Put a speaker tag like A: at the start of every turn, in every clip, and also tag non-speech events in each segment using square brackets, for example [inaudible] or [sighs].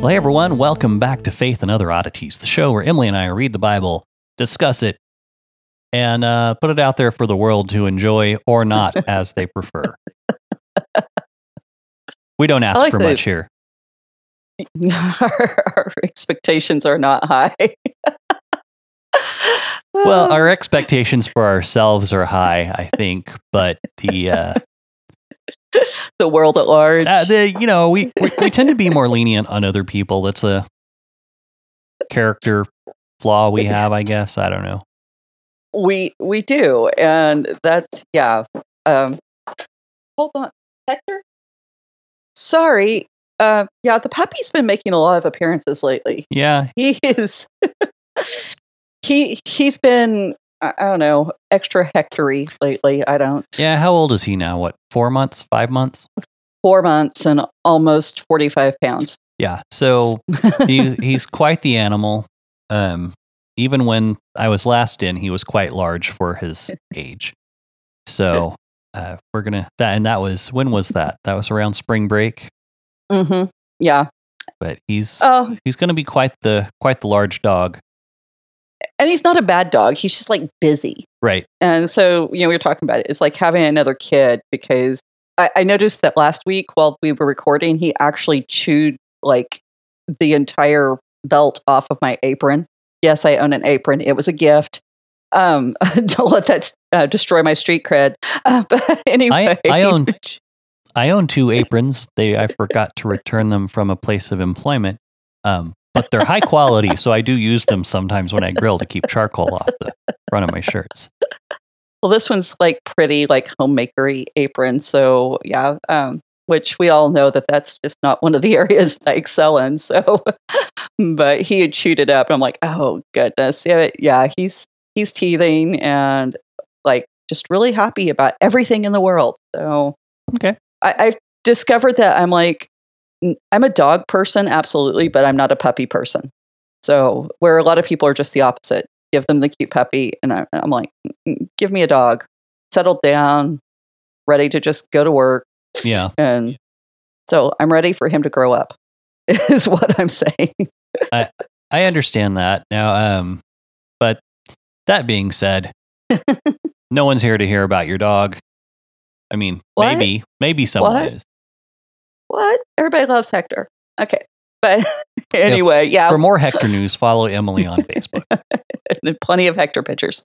A: Well, hey everyone, welcome back to Faith and Other Oddities, the show where Emily and I read the Bible, discuss it, and uh, put it out there for the world to enjoy or not [laughs] as they prefer. We don't ask
B: like
A: for
B: the-
A: much here. [laughs]
B: our, our expectations are not high.
A: Well, our [laughs] expectations for ourselves are high, I think, but the, uh,
B: the world at large.
A: uh, the you know we, we we tend to be more lenient on other people. That's a character flaw we have, I guess. I don't know.
B: we we do, and that's yeah. Um, hold on, Hector. Sorry. Uh, yeah, the puppy's been making a lot of appearances lately.
A: Yeah,
B: He is. [laughs] he he's been I, I don't know extra hectory lately. I don't
A: yeah. How old is he now? What four months? Five months?
B: four months and almost forty five pounds.
A: Yeah. So [laughs] he, he's quite the animal. Um, even when I was last in, he was quite large for his [laughs] age. So uh, we're gonna that, and that was when was that? That was around spring break.
B: Mm-hmm. Yeah.
A: But he's
B: Oh,
A: he's gonna be quite the quite the large dog,
B: and he's not a bad dog. He's just like busy.
A: right?
B: And so, you know, we were talking about it. It's like having another kid because I, I noticed that last week while we were recording, he actually chewed like the entire belt off of my apron. Yes, I own an apron. It was a gift. Um, [laughs] don't let that uh, destroy my street cred. [laughs] Uh, but anyway,
A: I own- [laughs] I own two aprons. They I forgot to return them from a place of employment. Um, but they're high quality, so I do use them sometimes when I grill to keep charcoal off the front of my shirts.
B: Well, this one's like pretty, like homemakery apron. So yeah, um, which we all know that that's just not one of the [laughs] areas that I excel in. So, [laughs] but he had chewed it up, and I'm like, oh goodness, yeah, yeah, he's he's teething and like just really happy about everything in the world. So
A: Okay.
B: I, I've discovered that I'm like I'm a dog person, absolutely, but I'm not a puppy person. So where a lot of people are just the opposite, give them the cute puppy, and I, I'm like, "Mm, give me a dog, settled down, ready to just go to work,
A: Yeah.
B: and so I'm ready for him to grow up. [laughs] Is what I'm saying.
A: I understand that now. Um, but that being said, [laughs] no one's here to hear about your dog. I mean,
B: What?
A: maybe, maybe someone
B: What?
A: is.
B: What? Everybody loves Hector. Okay, but [laughs] anyway, yeah.
A: For more [laughs] Hector news, follow Emily on Facebook. [laughs]
B: plenty of Hector pictures.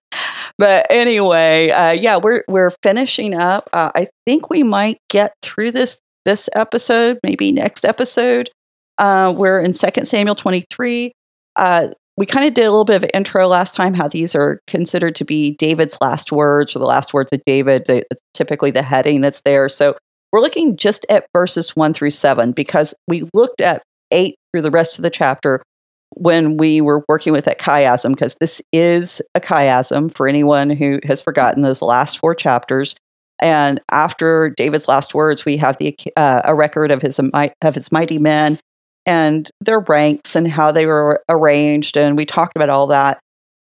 B: But anyway, uh, yeah, we're we're finishing up. Uh, I think we might get through this this episode, maybe next episode. Uh, we're in Second Samuel twenty three. Uh, we kind of did a little bit of an intro last time how these are considered to be David's last words or the last words of David. They- It's typically the heading that's there. So we're looking just at verses one through seven because we looked at eight through the rest of the chapter when we were working with that chiasm, because this is a chiasm for anyone who has forgotten those last four chapters. And after David's last words, we have the uh, a record of his of his mighty men and their ranks and how they were arranged, and we talked about all that.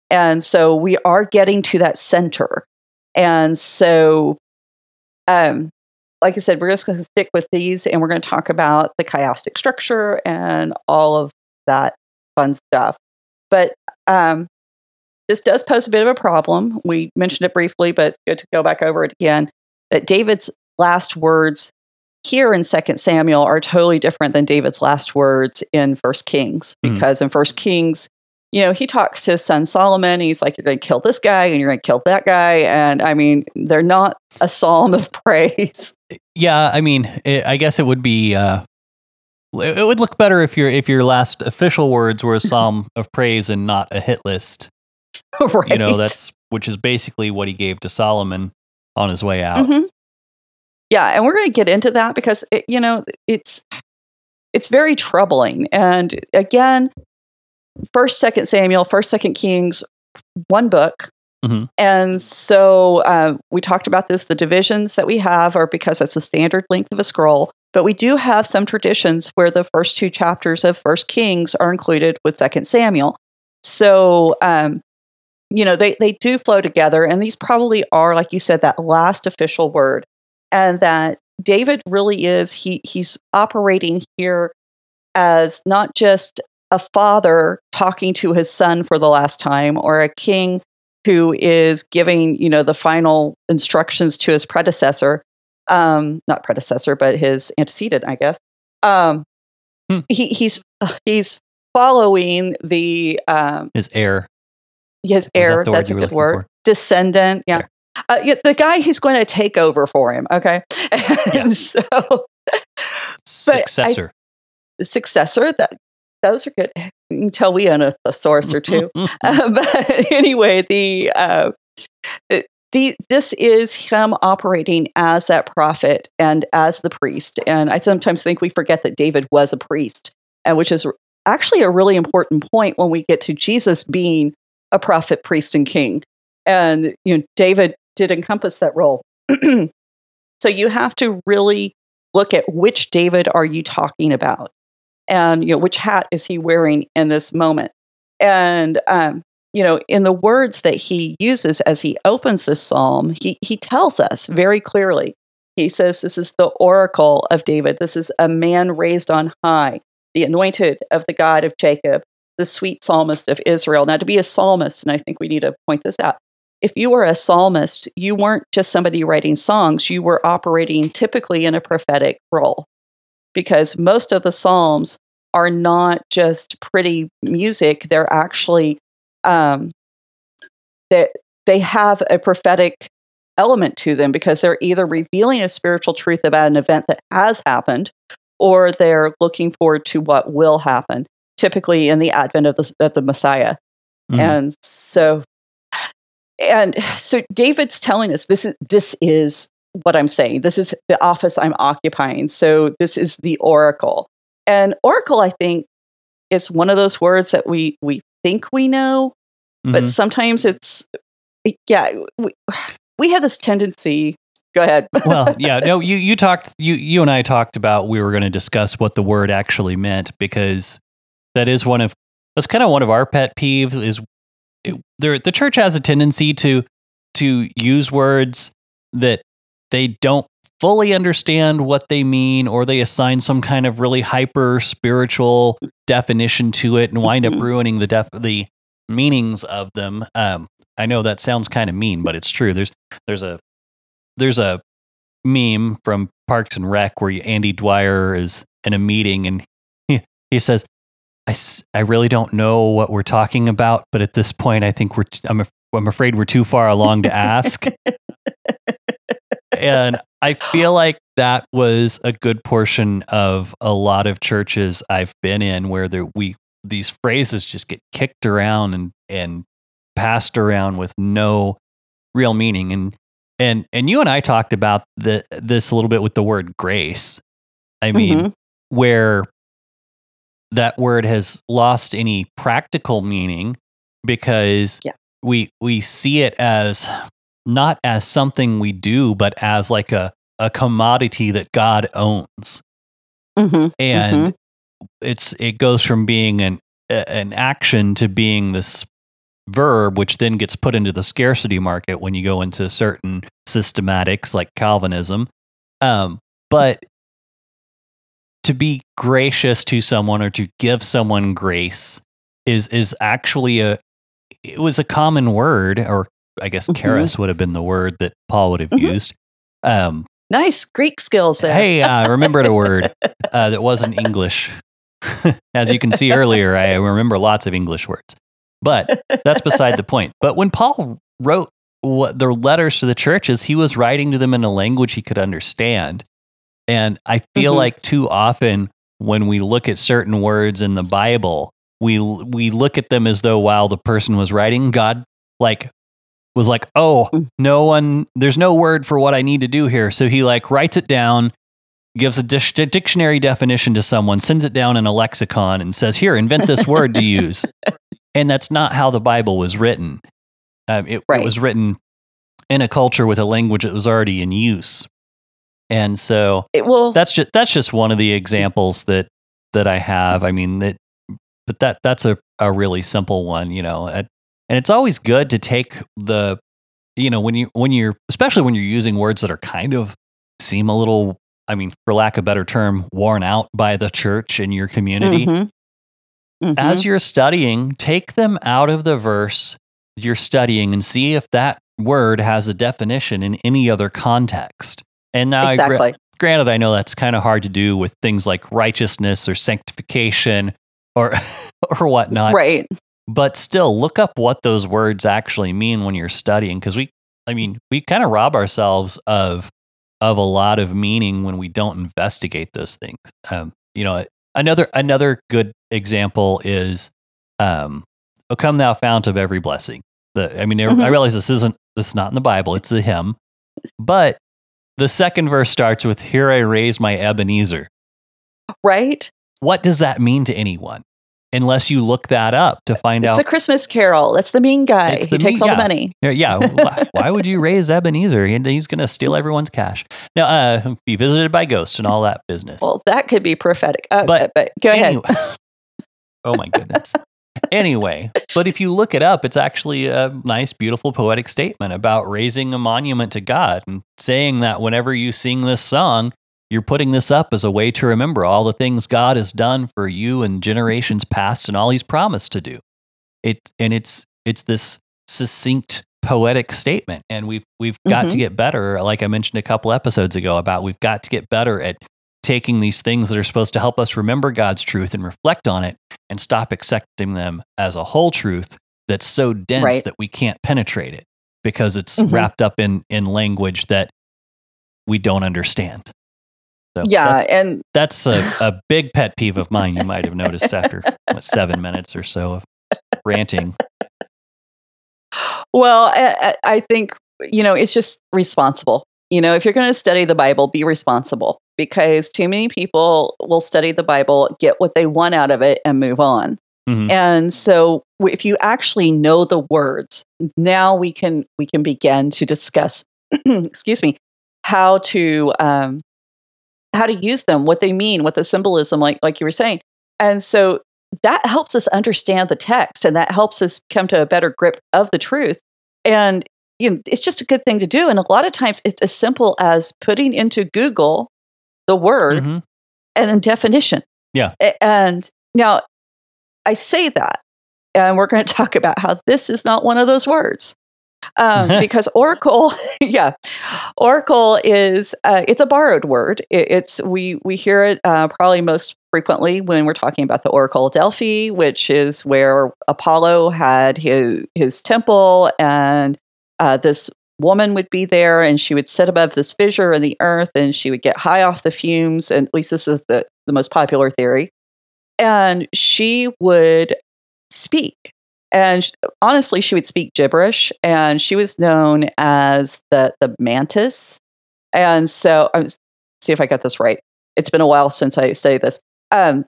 B: And so we are getting to that center, and so, um, like I said, we're just going to stick with these, and we're going to talk about the chiastic structure and all of that fun stuff. But um, this does pose a bit of a problem. We mentioned it briefly, but it's good to go back over it again. That David's last words here in Second Samuel are totally different than David's last words in First Kings,
A: Hmm.
B: because in First Kings, you know, he talks to his son Solomon. He's like, "You're going to kill this guy, and you're going to kill that guy," and I mean, they're not a psalm of [laughs] praise.
A: Yeah, I mean, it, I guess it would be. Uh, it would look better if your if your last official words were a [laughs] psalm of praise and not a hit list.
B: right? [laughs]
A: You know, that's which is basically what he gave to Solomon on his way out.
B: Mhm. Yeah, and we're going to get into that because it, you know it's it's very troubling. And again, First, Second Samuel, First, Second Kings, one book.
A: Mhm.
B: And so uh, we talked about this. The divisions that we have are because that's the standard length of a scroll. But we do have some traditions where the first two chapters of First Kings are included with Second Samuel. So, um, you know, they, they do flow together. And these probably are, like you said, that last official word. And that David really is, he, he's operating here as not just a father talking to his son for the last time or a king who is giving, you know, the final instructions to his predecessor, um, not predecessor, but his antecedent, I guess. Um,
A: Hmm.
B: he, he's he's following the um,
A: His heir.
B: his heir. That's a good word.
A: for?
B: Descendant. Yeah. Uh, yeah, the guy who's going to take over for him. Okay. [laughs] So [laughs]
A: Successor.
B: the successor. That those are good. You can tell we own a thesaurus or two. [laughs] [laughs] Uh, but anyway, the uh, the this is him operating as that prophet and as the priest. And I sometimes think we forget that David was a priest, and which is actually a really important point when we get to Jesus being a prophet, priest, and king. And you know, David did encompass that role. [clears throat] so you have to really look at which David are you talking about, and you know which hat is he wearing in this moment. And um, you know, in the words that he uses as he opens this psalm, he he tells us very clearly. He says, "This is the oracle of David. This is a man raised on high, the anointed of the God of Jacob, the sweet psalmist of Israel." Now, to be a psalmist, and I think we need to point this out. If you were a psalmist, you weren't just somebody writing songs. You were operating typically in a prophetic role, because most of the psalms are not just pretty music; they're actually um, that they have a prophetic element to them because they're either revealing a spiritual truth about an event that has happened or they're looking forward to what will happen typically in the advent of the, of the messiah
A: Mhm.
B: and so and so david's telling us this is this is what i'm saying. This is the office i'm occupying. So this is the oracle. And oracle i think is one of those words that we we think we know but
A: Mhm.
B: sometimes it's yeah we, we have this tendency go ahead. [laughs]
A: Well, yeah, no, you you talked you you and I talked about we were going to discuss what the word actually meant because that is one of that's kind of one of our pet peeves is it, there the church has a tendency to to use words that they don't fully understand what they mean or they assign some kind of really hyper spiritual definition to it and wind up
B: Mhm.
A: ruining the def- the meanings of them um I know that sounds kind of mean but it's true there's there's a there's a meme from Parks and Rec where Andy Dwyer is in a meeting and he, he says, I, I really don't know what we're talking about, but at this point, I think we're, t- I'm, af- I'm afraid we're too far along to ask. [laughs] and I feel like that was a good portion of a lot of churches I've been in where there, we, these phrases just get kicked around and, and passed around with no real meaning. And and and you and I talked about the this a little bit with the word grace. I mean,
B: Mhm.
A: where that word has lost any practical meaning because
B: Yeah.
A: we we see it as not as something we do, but as like a a commodity that God owns
B: Mhm.
A: and it's it goes from being an an action to being this verb which then gets put into the scarcity market when you go into certain systematics like calvinism um, but to be gracious to someone or to give someone grace is is actually a it was a common word or i guess charis would have been the word that paul would have
B: Mhm.
A: used um,
B: nice greek skills there
A: Hey, I remembered a word [laughs] uh, that wasn't English. [laughs] As you can see earlier, I remember lots of English words, but that's beside the point. But when Paul wrote what the letters to the churches, he was writing to them in a language he could understand. And I feel
B: Mhm.
A: like too often when we look at certain words in the Bible, we we look at them as though while the person was writing, God like was like, "Oh,
B: Mm.
A: no one there's no word for what I need to do here." So he like writes it down gives a dic- dictionary definition to someone, sends it down in a lexicon, and says, "Here, invent this word to [laughs] use." And that's not how the Bible was written. Um, it,
B: Right.
A: it was written in a culture with a language that was already in use, and so
B: It will.
A: that's just that's just one of the examples that that I have. I mean that, but that that's a a really simple one, you know. And and it's always good to take the, you know, when you when you're especially when you're using words that are kind of seem a little, I mean, for lack of a better term, worn out by the church and your community.
B: Mhm. Mhm.
A: As you're studying, take them out of the verse you're studying and see if that word has a definition in any other context. And now, I gra- granted, I know that's kind of hard to do with things like righteousness or sanctification or [laughs] or whatnot.
B: right.
A: But still, look up what those words actually mean when you're studying, because we, I mean, we kind of rob ourselves of of a lot of meaning when we don't investigate those things. Um, you know, another another good example is, um, "O come thou fount of every blessing." The, I mean, I
B: Mhm.
A: realize this isn't this is not in the Bible; it's a hymn, but the second verse starts with "Here I raise my Ebenezer."
B: Right.
A: What does that mean to anyone? Unless you look that up to find
B: It's
A: out It's
B: a Christmas Carol. That's the mean guy who
A: the
B: takes
A: mean-
B: all the money.
A: Yeah, yeah. [laughs] why, why would you raise Ebenezer? He- He's going to steal everyone's cash. Now, uh, [laughs] be visited by ghosts and all that business.
B: Well, that could be prophetic. Uh,
A: But
B: but, go ahead. [laughs]
A: Oh my goodness. anyway, but if you look it up, it's actually a nice, beautiful, poetic statement about raising a monument to God and saying that whenever you sing this song, you're putting this up as a way to remember all the things God has done for you and generations past and all he's promised to do. It and it's it's this succinct poetic statement and we've we've got to
B: Mhm.
A: get better like I mentioned a couple episodes ago about we've got to get better at taking these things that are supposed to help us remember God's truth and reflect on it and stop accepting them as a whole truth that's so dense
B: Right.
A: that we can't penetrate it because it's
B: Mhm.
A: wrapped up in in language that we don't understand. So
B: yeah,
A: that's,
B: and
A: that's a, a big pet peeve of mine. You might have noticed after [laughs] what, seven minutes or so of ranting.
B: well, I, I think you know it's just responsible. You know, if you're going to study the Bible, be responsible because too many people will study the Bible, get what they want out of it, and move on.
A: Mhm.
B: And so, if you actually know the words, now we can we can begin to discuss. [clears throat] excuse me, how to um, how to use them, what they mean, what the symbolism, like like you were saying, and so that helps us understand the text, and that helps us come to a better grip of the truth. And you know, it's just a good thing to do. And a lot of times, it's as simple as putting into Google the word
A: Mhm.
B: and then definition.
A: Yeah.
B: And now I say that, and we're going [laughs] to talk about how this is not one of those words. Um, [laughs] because Oracle, [laughs] yeah, Oracle is uh, it's a borrowed word. It, it's we we hear it uh, probably most frequently when we're talking about the Oracle of Delphi, which is where Apollo had his his temple, and uh, this woman would be there, and she would sit above this fissure in the earth, and she would get high off the fumes. And at least this is the the most popular theory. And she would speak. And honestly, she would speak gibberish, and she was known as the the mantis. And so, I'm see if I got this right. It's been a while since I studied this. Um,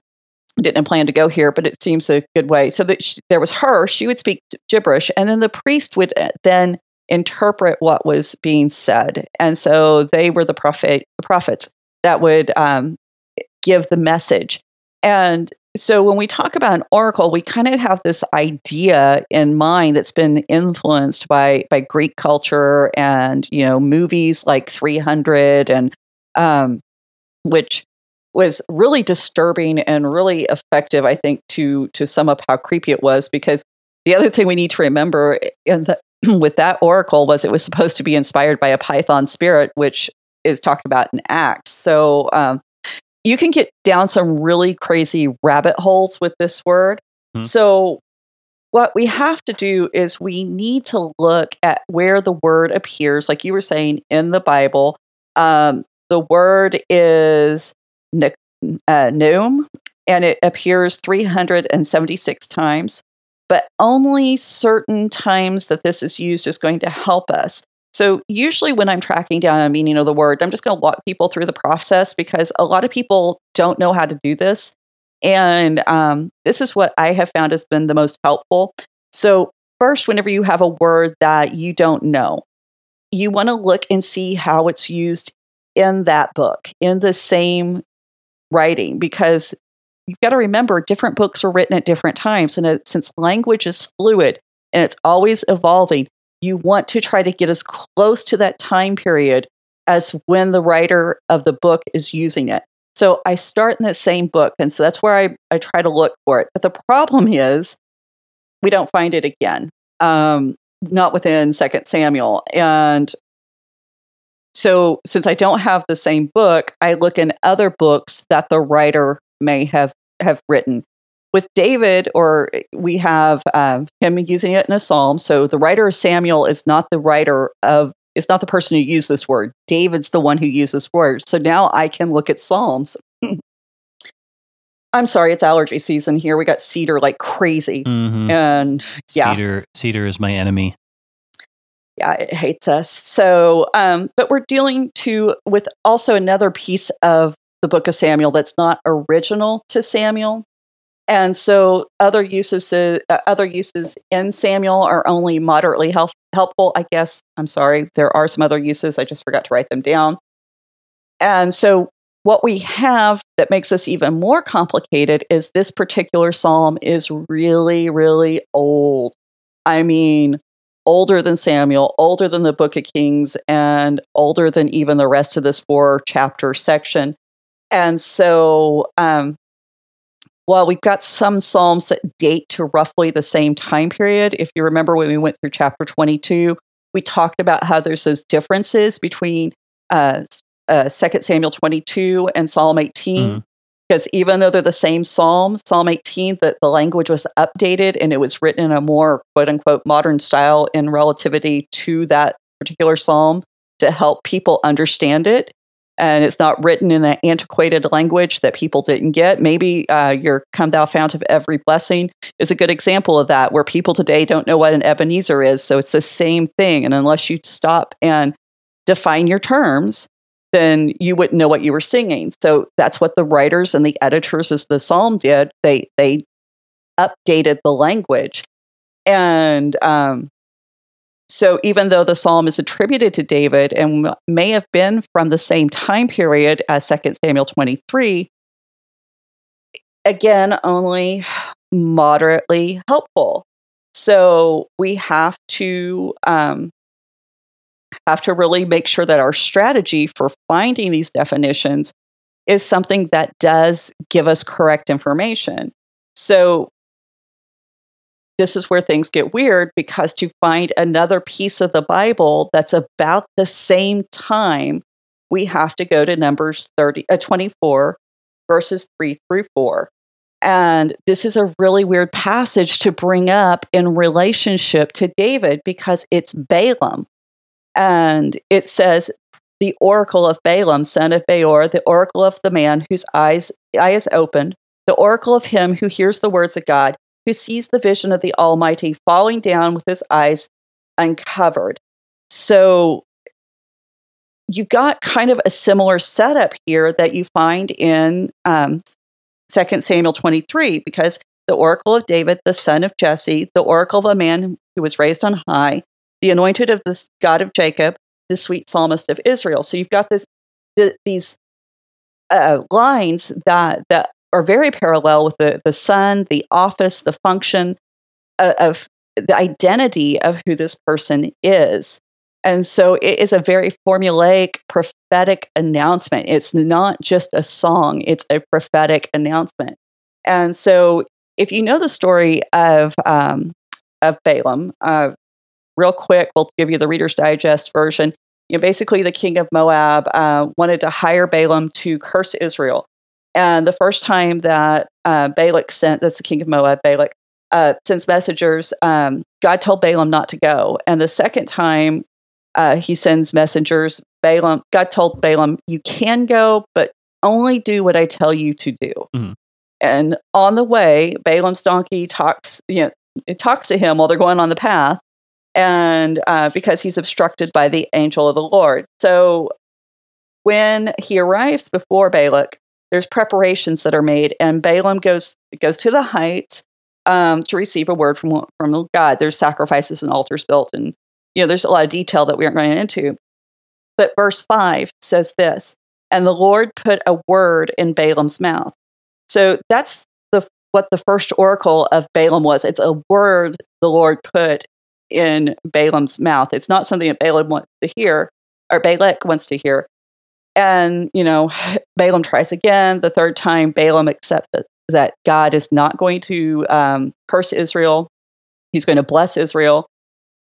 B: didn't plan to go here, but it seems a good way. So that sh there was her; she would speak gibberish, and then the priest would uh, then interpret what was being said. And so they were the prophet the prophets that would um, give the message. And so when we talk about an oracle, we kind of have this idea in mind that's been influenced by by Greek culture and you know movies like 300 and um, which was really disturbing and really effective, I think, to to sum up how creepy it was. Because the other thing we need to remember [clears throat] with that oracle was it was supposed to be inspired by a python spirit, which is talked about in Acts. So um, you can get down some really crazy rabbit holes with this word.
A: Hmm.
B: So what we have to do is we need to look at where the word appears, like you were saying in the Bible. Um, the word is ne- uh, and it appears 376 times, but only certain times that this is used is going to help us. So, usually when I'm tracking down a meaning of the word, I'm just going to walk people through the process because a lot of people don't know how to do this. And um, this is what I have found has been the most helpful. So, first, whenever you have a word that you don't know, you want to look and see how it's used in that book, in the same writing, because you've got to remember different books are written at different times. And it, since language is fluid and it's always evolving, you want to try to get as close to that time period as when the writer of the book is using it. So I start in that same book. And so that's where I, I try to look for it. But the problem is we don't find it again, um, not within Second Samuel. And so since I don't have the same book, I look in other books that the writer may have, have written. With David, or we have um, him using it in a psalm. So the writer of Samuel is not the writer of is not the person who used this word. David's the one who used this word. So now I can look at Psalms. [laughs] I'm sorry, it's allergy season here. We got cedar like crazy.
A: Mhm.
B: And yeah,
A: Cedar, cedar is my enemy.
B: yeah, it hates us. So, um, but we're dealing to with also another piece of the book of Samuel that's not original to Samuel. And so other uses uh, other uses in Samuel are only moderately help, helpful, I guess. I'm sorry. There are some other uses. I just forgot to write them down. And so what we have that makes this even more complicated is this particular psalm is really really old. I mean, older than Samuel, older than the book of Kings and older than even the rest of this four chapter section. And so um well, we've got some Psalms that date to roughly the same time period. If you remember when we went through chapter 22, we talked about how there's those differences between uh, uh, 2 Samuel 22 and Psalm 18.
A: Mhm.
B: Because even though they're the same Psalm, Psalm 18, the, the language was updated and it was written in a more quote unquote modern style in relativity to that particular Psalm to help people understand it and it's not written in an antiquated language that people didn't get. Maybe uh, your "Come Thou Fount of Every Blessing" is a good example of that, where people today don't know what an Ebenezer is. So it's the same thing, and unless you stop and define your terms, then you wouldn't know what you were singing. So that's what the writers and the editors of the psalm did. They they updated the language, and um, so even though the psalm is attributed to David and may have been from the same time period as 2 Samuel 23, again, only moderately helpful. So we have to um, have to really make sure that our strategy for finding these definitions is something that does give us correct information. So this is where things get weird because to find another piece of the Bible that's about the same time, we have to go to Numbers 30, uh, 24, verses 3 through 4. And this is a really weird passage to bring up in relationship to David because it's Balaam. And it says, the oracle of Balaam, son of Beor, the oracle of the man whose eyes eye is opened, the oracle of him who hears the words of God, who sees the vision of the Almighty falling down with his eyes uncovered. So you've got kind of a similar setup here that you find in um, 2 Samuel 23, because the oracle of David, the son of Jesse, the oracle of a man who was raised on high, the anointed of the God of Jacob, the sweet psalmist of Israel. So you've got this the, these uh, lines that that are very parallel with the the son, the office, the function of, of the identity of who this person is. And so it is a very formulaic prophetic announcement. It's not just a song, it's a prophetic announcement. And so if you know the story of um, of Balaam, uh, real quick, we'll give you the Reader's Digest version. You know, basically, the king of Moab uh, wanted to hire Balaam to curse Israel. And the first time that uh, Balak sent, that's the king of Moab, Balak, uh, sends messengers, um, God told Balaam not to go. And the second time uh, he sends messengers, Balaam, God told Balaam, you can go, but only do what I tell you to do.
A: Mhm.
B: And on the way, Balaam's donkey talks, you know, it talks to him while they're going on the path. and uh, because he's obstructed by the angel of the Lord. So when he arrives before Balak, there's preparations that are made, and Balaam goes goes to the heights um, to receive a word from from God. There's sacrifices and altars built, and you know there's a lot of detail that we aren't going into. But verse five says this, and the Lord put a word in Balaam's mouth. So that's the what the first oracle of Balaam was. It's a word the Lord put in Balaam's mouth. It's not something that Balaam wants to hear, or Balak wants to hear. And, you know, [sighs] Balaam tries again. The third time, Balaam accepts that, that God is not going to um, curse Israel, he's going to bless Israel.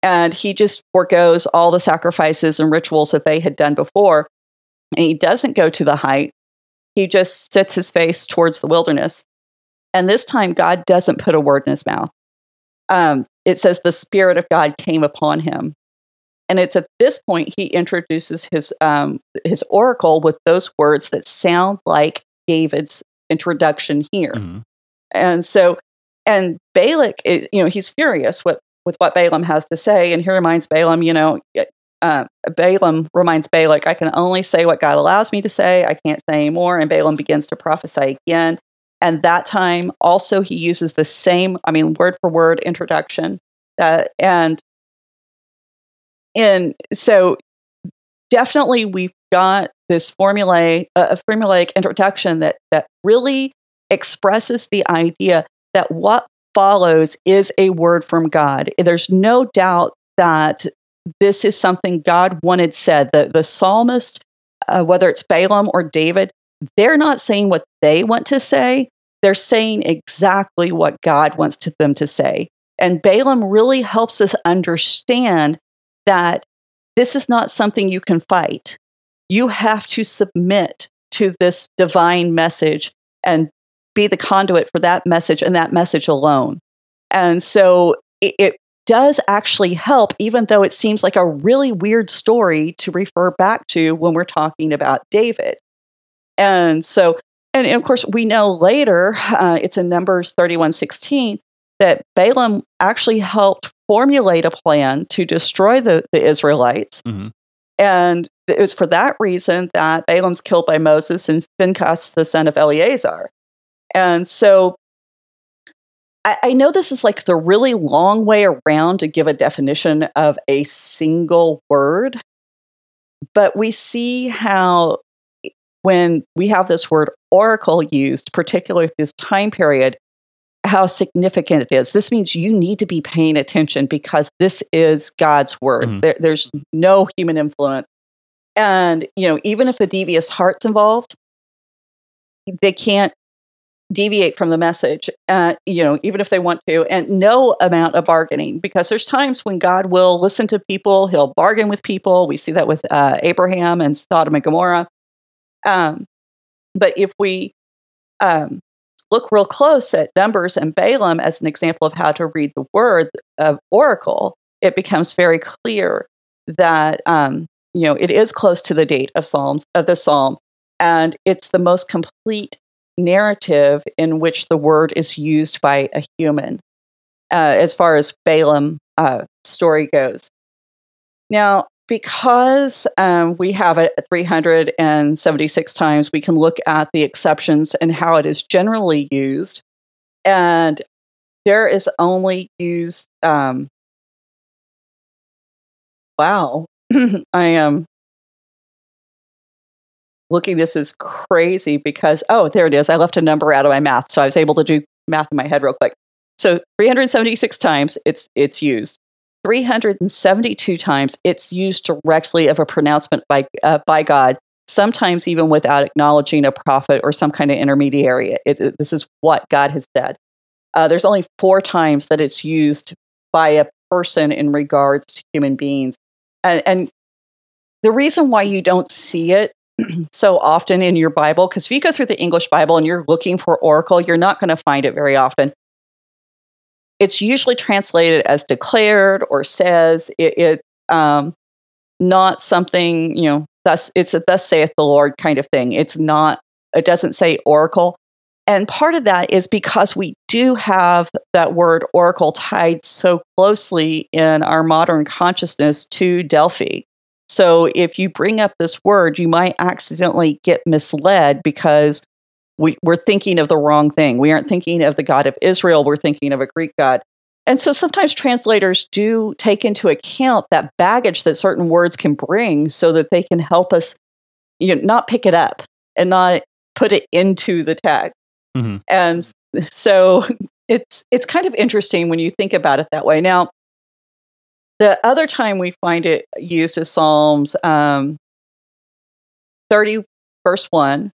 B: And he just foregoes all the sacrifices and rituals that they had done before. And he doesn't go to the height, he just sets his face towards the wilderness. And this time, God doesn't put a word in his mouth. Um, it says the Spirit of God came upon him. And it's at this point he introduces his um, his oracle with those words that sound like David's introduction here. Mm-hmm. And so, and Balak, is, you know, he's furious with with what Balaam has to say, and he reminds Balaam, you know, uh, Balaam reminds Balak, I can only say what God allows me to say. I can't say anymore. And Balaam begins to prophesy again. And that time, also, he uses the same, I mean, word for word introduction. Uh, and and so definitely we've got this formulaic, uh, a formulaic introduction that that really expresses the idea that what follows is a word from God. There's no doubt that this is something God wanted said. The the psalmist, uh, whether it's Balaam or David, they're not saying what they want to say. They're saying exactly what God wants to them to say. And Balaam really helps us understand that this is not something you can fight. You have to submit to this divine message and be the conduit for that message and that message alone. And so it, it, does actually help, even though it seems like a really weird story to refer back to when we're talking about David. And so, and of course, we know later, uh, it's in Numbers 31 16, that Balaam actually helped formulate a plan to destroy the, the Israelites. Mm-hmm. And it was for that reason that Balaam's killed by Moses and Phinehas, the son of Eleazar. And so I, I know this is like the really long way around to give a definition of a single word, but we see how when we have this word oracle used, particularly this time period, how significant it is. This means you need to be paying attention because this is God's word. Mm-hmm. There, there's no human influence. And, you know, even if a devious heart's involved, they can't deviate from the message, uh, you know, even if they want to, and no amount of bargaining, because there's times when God will listen to people, he'll bargain with people. We see that with uh, Abraham and Sodom and Gomorrah. Um, but if we um, look real close at Numbers and Balaam as an example of how to read the word of oracle, it becomes very clear that um, you know it is close to the date of Psalms of the Psalm, and it's the most complete narrative in which the word is used by a human, uh, as far as Balaam uh, story goes. Now, because um, we have it 376 times, we can look at the exceptions and how it is generally used. And there is only used, um, wow, [laughs] I am looking this is crazy because, oh, there it is. I left a number out of my math. So I was able to do math in my head real quick. So 376 times it's it's used. 372 times it's used directly of a pronouncement by, uh, by God, sometimes even without acknowledging a prophet or some kind of intermediary. It, it, this is what God has said. Uh, there's only four times that it's used by a person in regards to human beings. And, and the reason why you don't see it [clears throat] so often in your Bible, because if you go through the English Bible and you're looking for oracle, you're not going to find it very often it's usually translated as declared or says. It, it um, not something you know thus it's a thus saith the lord kind of thing. It's not it doesn't say oracle. And part of that is because we do have that word oracle tied so closely in our modern consciousness to Delphi. So if you bring up this word, you might accidentally get misled because we, we're thinking of the wrong thing. We aren't thinking of the God of Israel, we're thinking of a Greek God. And so sometimes translators do take into account that baggage that certain words can bring so that they can help us you know, not pick it up and not put it into the text. Mm-hmm. And so it's it's kind of interesting when you think about it that way. Now, the other time we find it used is Psalms um, 30, verse 1,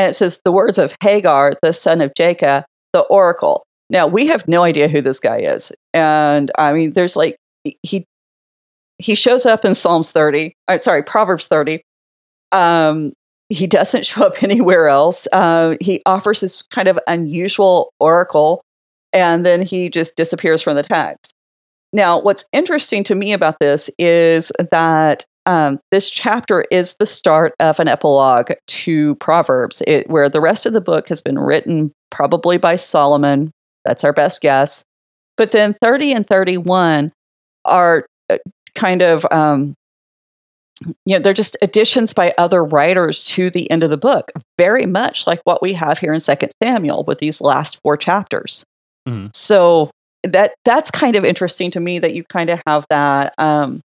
B: and it says, The words of Agur, the son of Jacob, the oracle. Now, we have no idea who this guy is. And I mean, there's like, he he shows up in Psalms 30, uh, sorry, Proverbs 30. Um, he doesn't [laughs] show up anywhere else. Uh, he offers this kind of unusual oracle, and then he just disappears from the text. Now, what's interesting to me about this is that um, this chapter is the start of an epilogue to Proverbs, it, where the rest of the book has been written probably by Solomon. That's our best guess. But then 30 and 31 are uh, kind of um, you know, they're just additions by other writers to the end of the book, very much like what we have here in Second Samuel with these last four chapters. Mm-hmm. So that that's kind of interesting to me that you kind of have that um,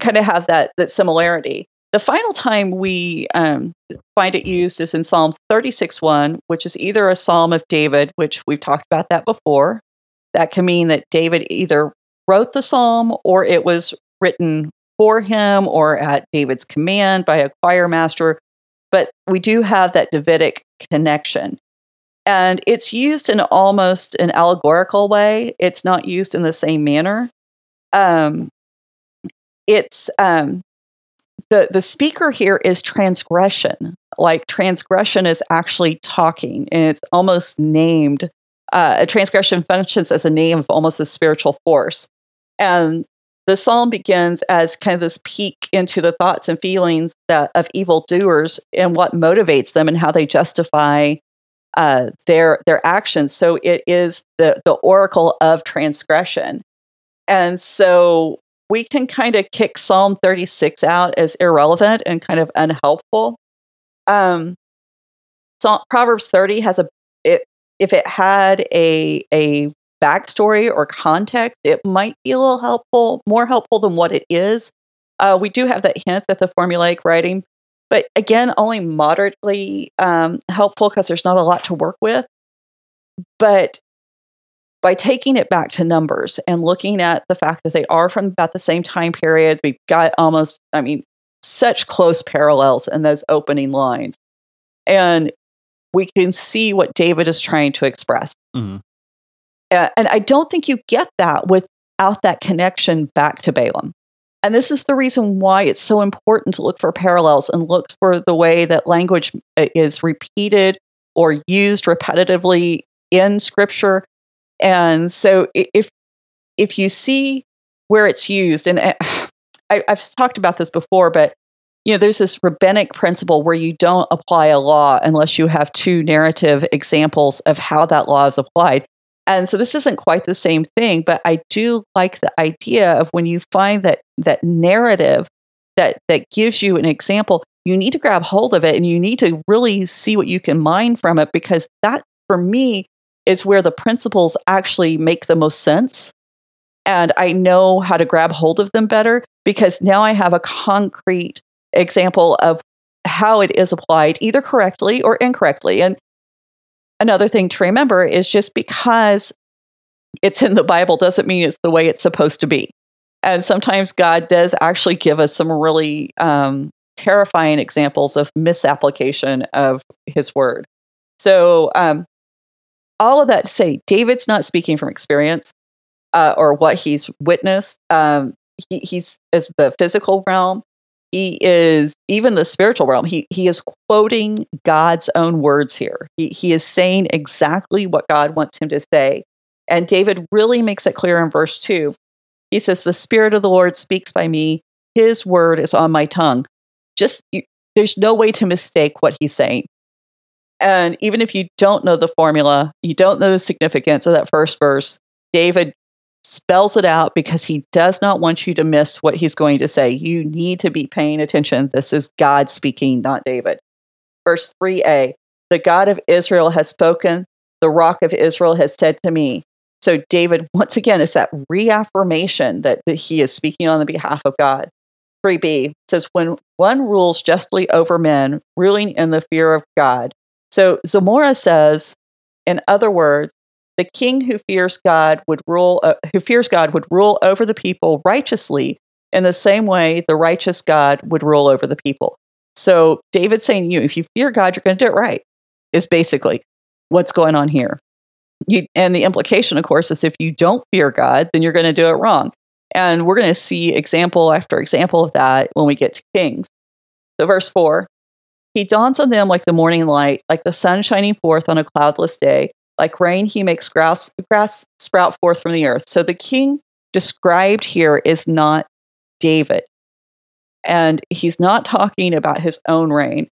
B: kind of have that that similarity. The final time we um, find it used is in Psalm 36 1, which is either a psalm of David, which we've talked about that before. That can mean that David either wrote the psalm or it was written for him or at David's command by a choir master, but we do have that Davidic connection. And it's used in almost an allegorical way. It's not used in the same manner. Um, it's um, the the speaker here is transgression. Like transgression is actually talking, and it's almost named. Uh, a transgression functions as a name of almost a spiritual force. And the psalm begins as kind of this peek into the thoughts and feelings that, of evildoers and what motivates them and how they justify uh, their their actions. So it is the the oracle of transgression, and so we can kind of kick Psalm 36 out as irrelevant and kind of unhelpful. Um, so Proverbs 30 has a it if it had a a backstory or context, it might be a little helpful, more helpful than what it is. Uh, we do have that hint at the formulaic writing, but again, only moderately um, helpful because there's not a lot to work with. But by taking it back to numbers and looking at the fact that they are from about the same time period, we've got almost, I mean, such close parallels in those opening lines. And we can see what David is trying to express. Mm-hmm. Uh, and I don't think you get that without that connection back to Balaam. And this is the reason why it's so important to look for parallels and look for the way that language uh, is repeated or used repetitively in scripture. And so if if you see where it's used, and uh, [sighs] I, I've talked about this before, but you know, there's this rabbinic principle where you don't apply a law unless you have two narrative examples of how that law is applied. And so this isn't quite the same thing, but I do like the idea of when you find that that narrative that that gives you an example, you need to grab hold of it and you need to really see what you can mine from it because that for me is where the principles actually make the most sense. And I know how to grab hold of them better because now I have a concrete example of how it is applied either correctly or incorrectly. And another thing to remember is just because it's in the Bible doesn't mean it's the way it's supposed to be. And sometimes God does actually give us some really um, terrifying examples of misapplication of his word. So, um, all of that to say, David's not speaking from experience uh, or what he's witnessed. Um, he, he's as the physical realm he is even the spiritual realm he he is quoting god's own words here. He, he is saying exactly what god wants him to say. And david really makes it clear in verse 2 he says the spirit of the lord speaks by me. His word is on my tongue. Just you, there's no way to mistake what he's saying And even if you don't know the formula, you don't know the significance of that first verse, David spells it out because he does not want you to miss what he's going to say. You need to be paying attention. This is God speaking, not David. Verse 3a The God of Israel has spoken, the rock of Israel has said to me. So, David, once again, is that reaffirmation that, that he is speaking on the behalf of God. 3b says, When one rules justly over men, ruling in the fear of God. So, Zamora says, in other words, the king who fears God would rule uh, who fears God would rule over the people righteously in the same way the righteous God would rule over the people. So David's saying you if you fear God you're going to do it right is basically what's going on here. You, and the implication of course is if you don't fear God then you're going to do it wrong. And we're going to see example after example of that when we get to Kings. So verse 4 he dawns on them like the morning light, like the sun shining forth on a cloudless day. Like rain, he makes grass, grass sprout forth from the earth. So the king described here is not David. And he's not talking about his own reign.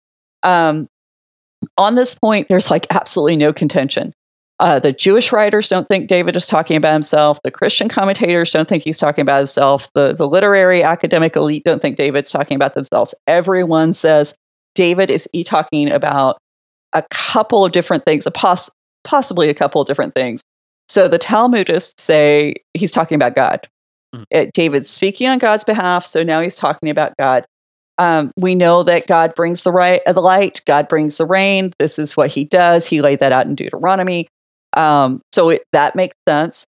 B: Um, on this point, there's like absolutely no contention. Uh, the Jewish writers don't think David is talking about himself. The Christian commentators don't think he's talking about himself. The, the literary academic elite don't think David's talking about themselves. Everyone says David is he talking about a couple of different things, a pos- possibly a couple of different things. So the Talmudists say he's talking about God. Mm. It, David's speaking on God's behalf, so now he's talking about God. Um, we know that God brings the, right, the light, God brings the rain. This is what he does. He laid that out in Deuteronomy. Um, so it, that makes sense.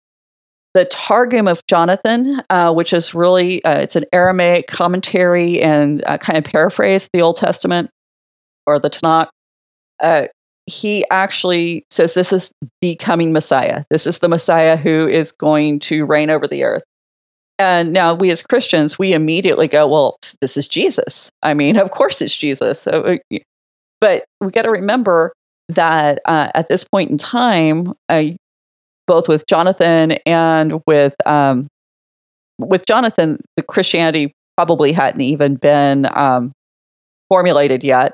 B: The Targum of Jonathan, uh, which is really uh, it's an Aramaic commentary and uh, kind of paraphrase the Old Testament or the Tanakh. Uh, he actually says this is the coming Messiah. This is the Messiah who is going to reign over the earth. And now we as Christians, we immediately go, well, this is Jesus. I mean, [laughs] of course it's Jesus. Uh, but we got to remember that uh, at this point in time, uh, both with Jonathan and with um, with Jonathan, the Christianity probably hadn't even been um, formulated yet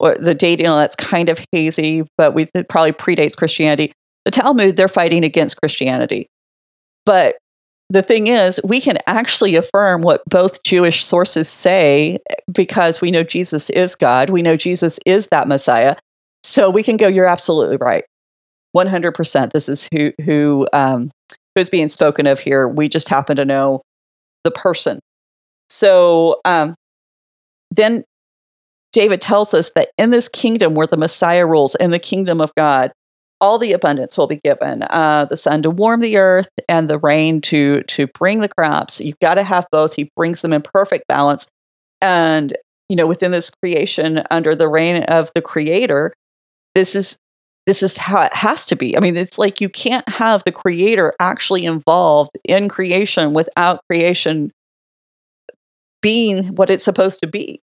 B: or the dating that's kind of hazy, but we it probably predates Christianity. The Talmud, they're fighting against Christianity. But the thing is, we can actually affirm what both Jewish sources say because we know Jesus is God. We know Jesus is that Messiah. So we can go, you're absolutely right. 100%. This is who, who, um, who's being spoken of here. We just happen to know the person. So um, then David tells us that in this kingdom where the Messiah rules, in the kingdom of God, all the abundance will be given uh, the sun to warm the earth and the rain to to bring the crops. You've got to have both. He brings them in perfect balance. And you know within this creation under the reign of the creator this is this is how it has to be. I mean it's like you can't have the creator actually involved in creation without creation being what it's supposed to be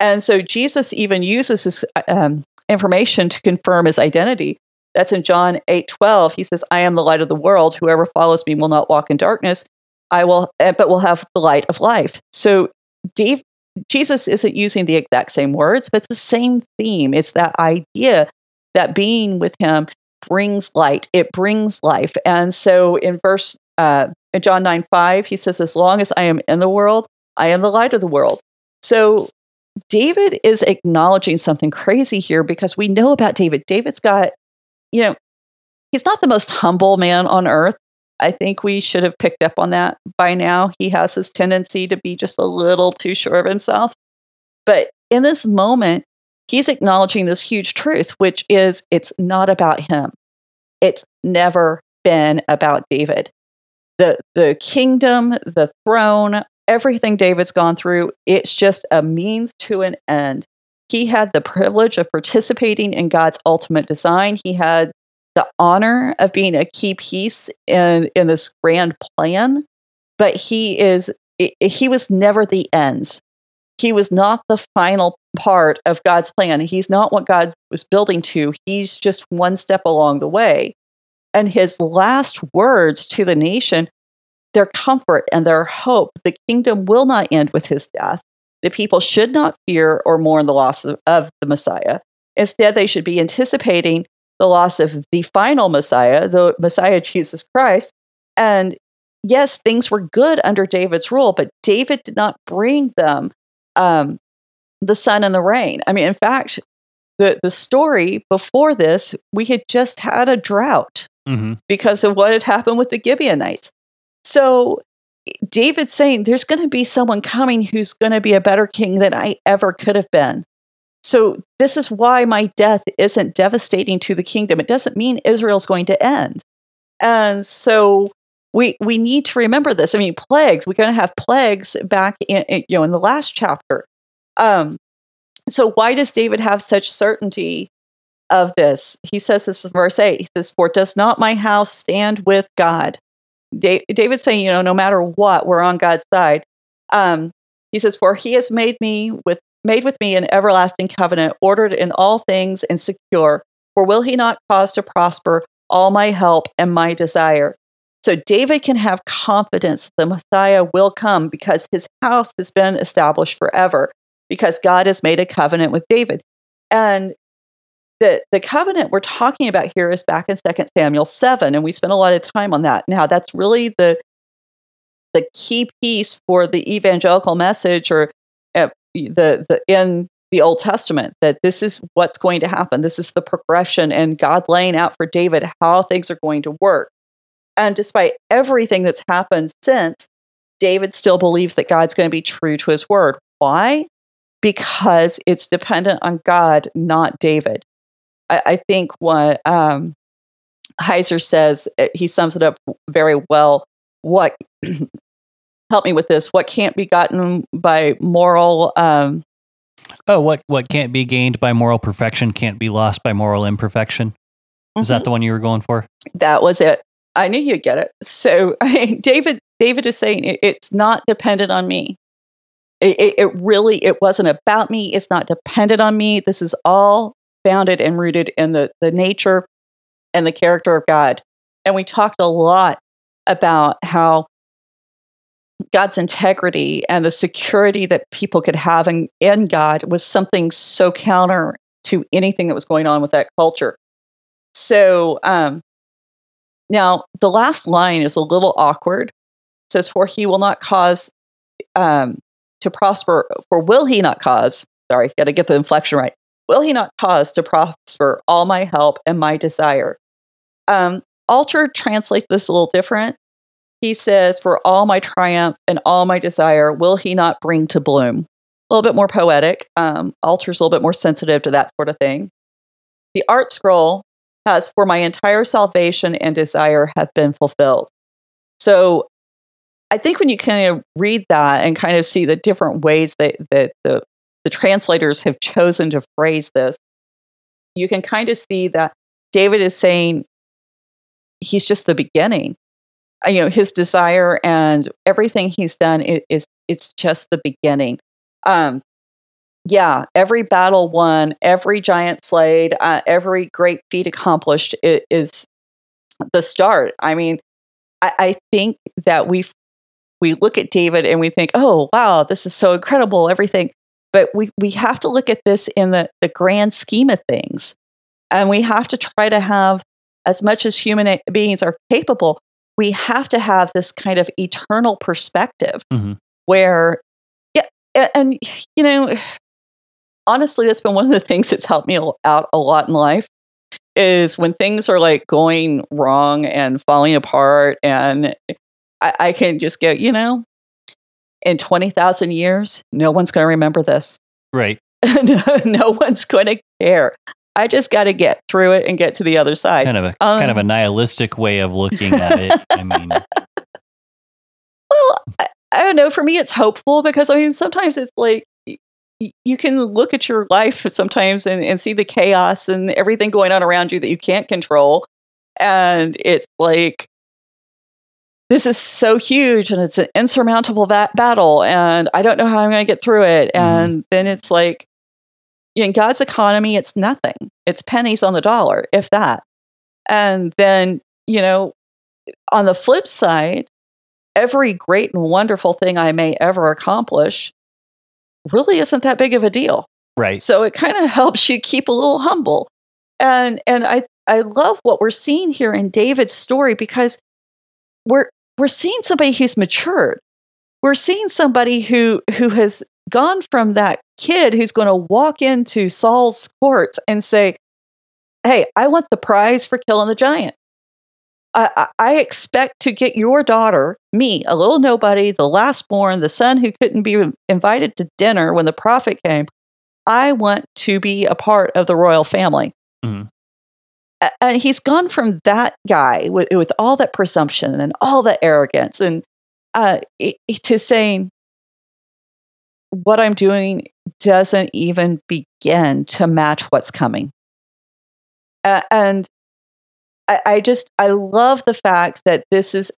B: and so Jesus even uses this um, information to confirm his identity. That's in John 8 12. He says, I am the light of the world. Whoever follows me will not walk in darkness, I will, eh, but will have the light of life. So Dave, Jesus isn't using the exact same words, but the same theme. It's that idea that being with him brings light, it brings life. And so in verse uh, in John 9 5, he says, As long as I am in the world, I am the light of the world. So David is acknowledging something crazy here because we know about David. David's got, you know, he's not the most humble man on earth. I think we should have picked up on that by now. He has his tendency to be just a little too sure of himself. But in this moment, he's acknowledging this huge truth, which is it's not about him. It's never been about David. The, the kingdom, the throne, everything David's gone through, it's just a means to an end. He had the privilege of participating in God's ultimate design. He had the honor of being a key piece in, in this grand plan, but he is he was never the end. He was not the final part of God's plan. He's not what God was building to. He's just one step along the way. And his last words to the nation their comfort and their hope. The kingdom will not end with his death. The people should not fear or mourn the loss of, of the Messiah. Instead, they should be anticipating the loss of the final Messiah, the Messiah Jesus Christ. And yes, things were good under David's rule, but David did not bring them um, the sun and the rain. I mean, in fact, the, the story before this, we had just had a drought
A: hmm
B: because of what had happened with the Gibeonites. So David's saying there's going to be someone coming who's going to be a better king than I ever could have been. So this is why my death isn't devastating to the kingdom. It doesn't mean Israel's going to end. And so we we need to remember this. I mean, plagues. We're going to have plagues back in in, you know in the last chapter. Um, so why does David have such certainty of this? He says this in verse eight. He says, "For does not my house stand with God?" Da- David's saying, you know, no matter what, we're on God's side. Um, he says, "For He has made me with made with me an everlasting covenant, ordered in all things and secure. For will He not cause to prosper all my help and my desire?" So David can have confidence the Messiah will come because his house has been established forever, because God has made a covenant with David. And the, the covenant we're talking about here is back in 2 Samuel 7, and we spent a lot of time on that. Now, that's really the, the key piece for the evangelical message or uh, the, the in the Old Testament that this is what's going to happen. This is the progression and God laying out for David how things are going to work. And despite everything that's happened since, David still believes that God's going to be true to his word. Why? Because it's dependent on God, not David. I, I think what um, Heiser says, uh, he sums it up very well. What, [clears throat] help me with this, what can't be gotten by moral, um,
A: Oh, what what can't be gained by moral perfection can't be lost by moral imperfection. Is that the one you were going for?
B: that was it. I knew you'd get it. So [laughs] I mean, David, David is saying it, it's not dependent on me. It, it, it really, it wasn't about me. It's not dependent on me. This is all founded and rooted in the the nature and the character of God. And we talked a lot about how God's integrity and the security that people could have in, in God was something so counter to anything that was going on with that culture. So, um, now, the last line is a little awkward. It says, For he will not cause um, to prosper, for will he not cause, sorry, got to get the inflection right. Will he not cause to prosper all my help and my desire? Um, Alter translates this a little different. He says, For all my triumph and all my desire, will he not bring to bloom? A little bit more poetic. Um, Alter's a little bit more sensitive to that sort of thing. The ArtScroll has for my entire salvation and desire have been fulfilled. So I think when you kind of read that and kind of see the different ways that, that the, the translators have chosen to phrase this, you can kind of see that David is saying he's just the beginning. Uh, You know, his desire and everything he's done is, is it's just the beginning. Um, yeah, every battle won, every giant slayed, uh, every great feat accomplished i- is the start. I mean, I, I think that we we look at David and we think, oh wow, this is so incredible, everything. But we we have to look at this in the the grand scheme of things, and we have to try to have as much as human beings are capable. We have to have this kind of eternal perspective
A: Mhm.
B: where, yeah, and you know, honestly, that's been one of the things that's helped me out a lot in life is when things are like going wrong and falling apart and I, I can just go, you know, in 20,000 years, no one's going to remember this. [laughs]
A: Right.
B: no, no one's going to care. I just got to get through it and get to the other side.
A: Kind of a
B: Um,
A: kind of a nihilistic way of looking at it. I mean, [laughs]
B: Well, I, I don't know. For me, it's hopeful because I mean, sometimes it's like y- you can look at your life sometimes and, and see the chaos and everything going on around you that you can't control. And it's like, this is so huge and it's an insurmountable va- battle. And I don't know how I'm going to get through it.
A: Mhm.
B: And then it's like, in God's economy, it's nothing. It's pennies on the dollar, if that. And then, you know, on the flip side, every great and wonderful thing I may ever accomplish really isn't that big of a deal.
A: Right.
B: So it kind of [laughs] helps you keep a little humble. And and I I love what we're seeing here in David's story because we're we're seeing somebody who's matured. We're seeing somebody who who has gone from that kid who's going to walk into Saul's court and say, "Hey, I want the prize for killing the giant. I, I, expect to get your daughter, me, a little nobody, the last born, the son who couldn't be invited to dinner when the prophet came. I want to be a part of the royal family." Mm-hmm and he's gone from that guy with, with all that presumption and all that arrogance and uh, to saying what i'm doing doesn't even begin to match what's coming. Uh, and I, I just i love the fact that this is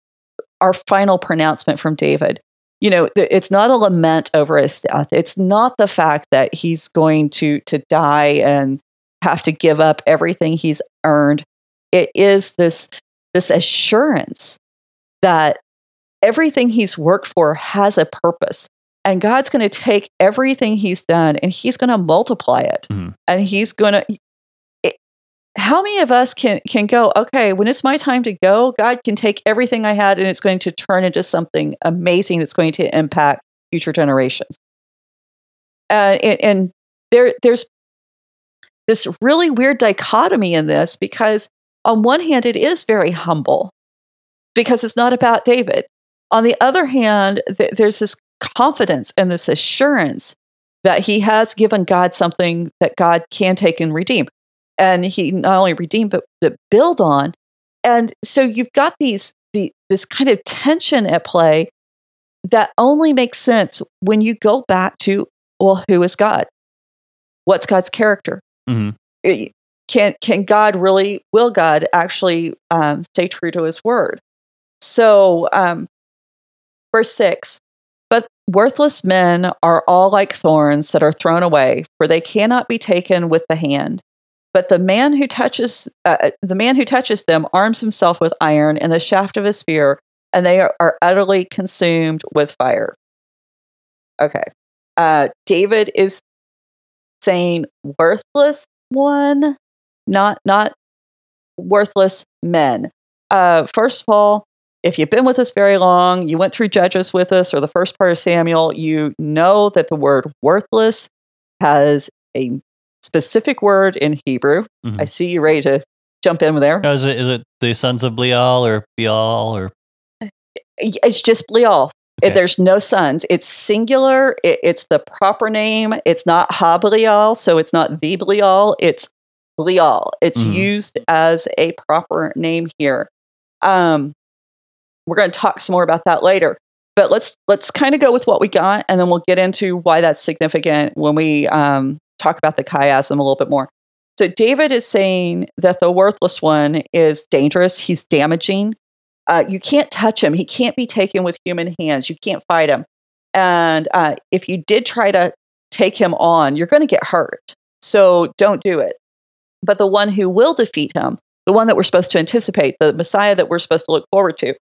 B: our final pronouncement from david. You know it's not a lament over his death. It's not the fact that he's going to to die and have to give up everything he's earned. It is this this assurance that everything he's worked for has a purpose. And God's going to take everything he's done and he's going to multiply it. Mm-hmm. And he's going to how many of us can can go okay when it's my time to go god can take everything i had and it's going to turn into something amazing that's going to impact future generations uh, and, and there there's this really weird dichotomy in this because, on one hand, it is very humble because it's not about David. On the other hand, th- there's this confidence and this assurance that he has given God something that God can take and redeem. And he not only redeem, but, but build on. And so you've got these the, this kind of tension at play that only makes sense when you go back to, well, who is God? What's God's character? Mm-hmm. can can God really will God actually um, stay true to His word? So, um, verse six. But worthless men are all like thorns that are thrown away, for they cannot be taken with the hand. But the man who touches uh, uh the man who touches them arms himself with iron and the shaft of his spear, and they are, are utterly consumed with fire. Okay, uh, David is saying worthless one, not not worthless men. Uh, first of all, if you've been with us very long, you went through Judges with us or the first part of Samuel, you know that the word worthless has a specific word in Hebrew. Mm-hmm. I see you ready to jump in there.
A: is it is it the sons of Belial or Beal or?
B: It's just Belial. Okay. There's no sons. It's singular. It, it's the proper name. It's not Ha so it's not the Belial. It's Belial. It's mm-hmm. used as a proper name here. Um, we're going to talk some more about that later. But let's let's kind of go with what we got, and then we'll get into why that's significant when we um, talk about the chiasm a little bit more. So David is saying that the worthless one is dangerous. He's damaging. Uh, you can't touch him. He can't be taken with human hands. You can't fight him. And uh, if you did try to take him on, you're going to get hurt. So don't do it. But the one who will defeat him, the one that we're supposed to anticipate, the Messiah that we're supposed to look forward to,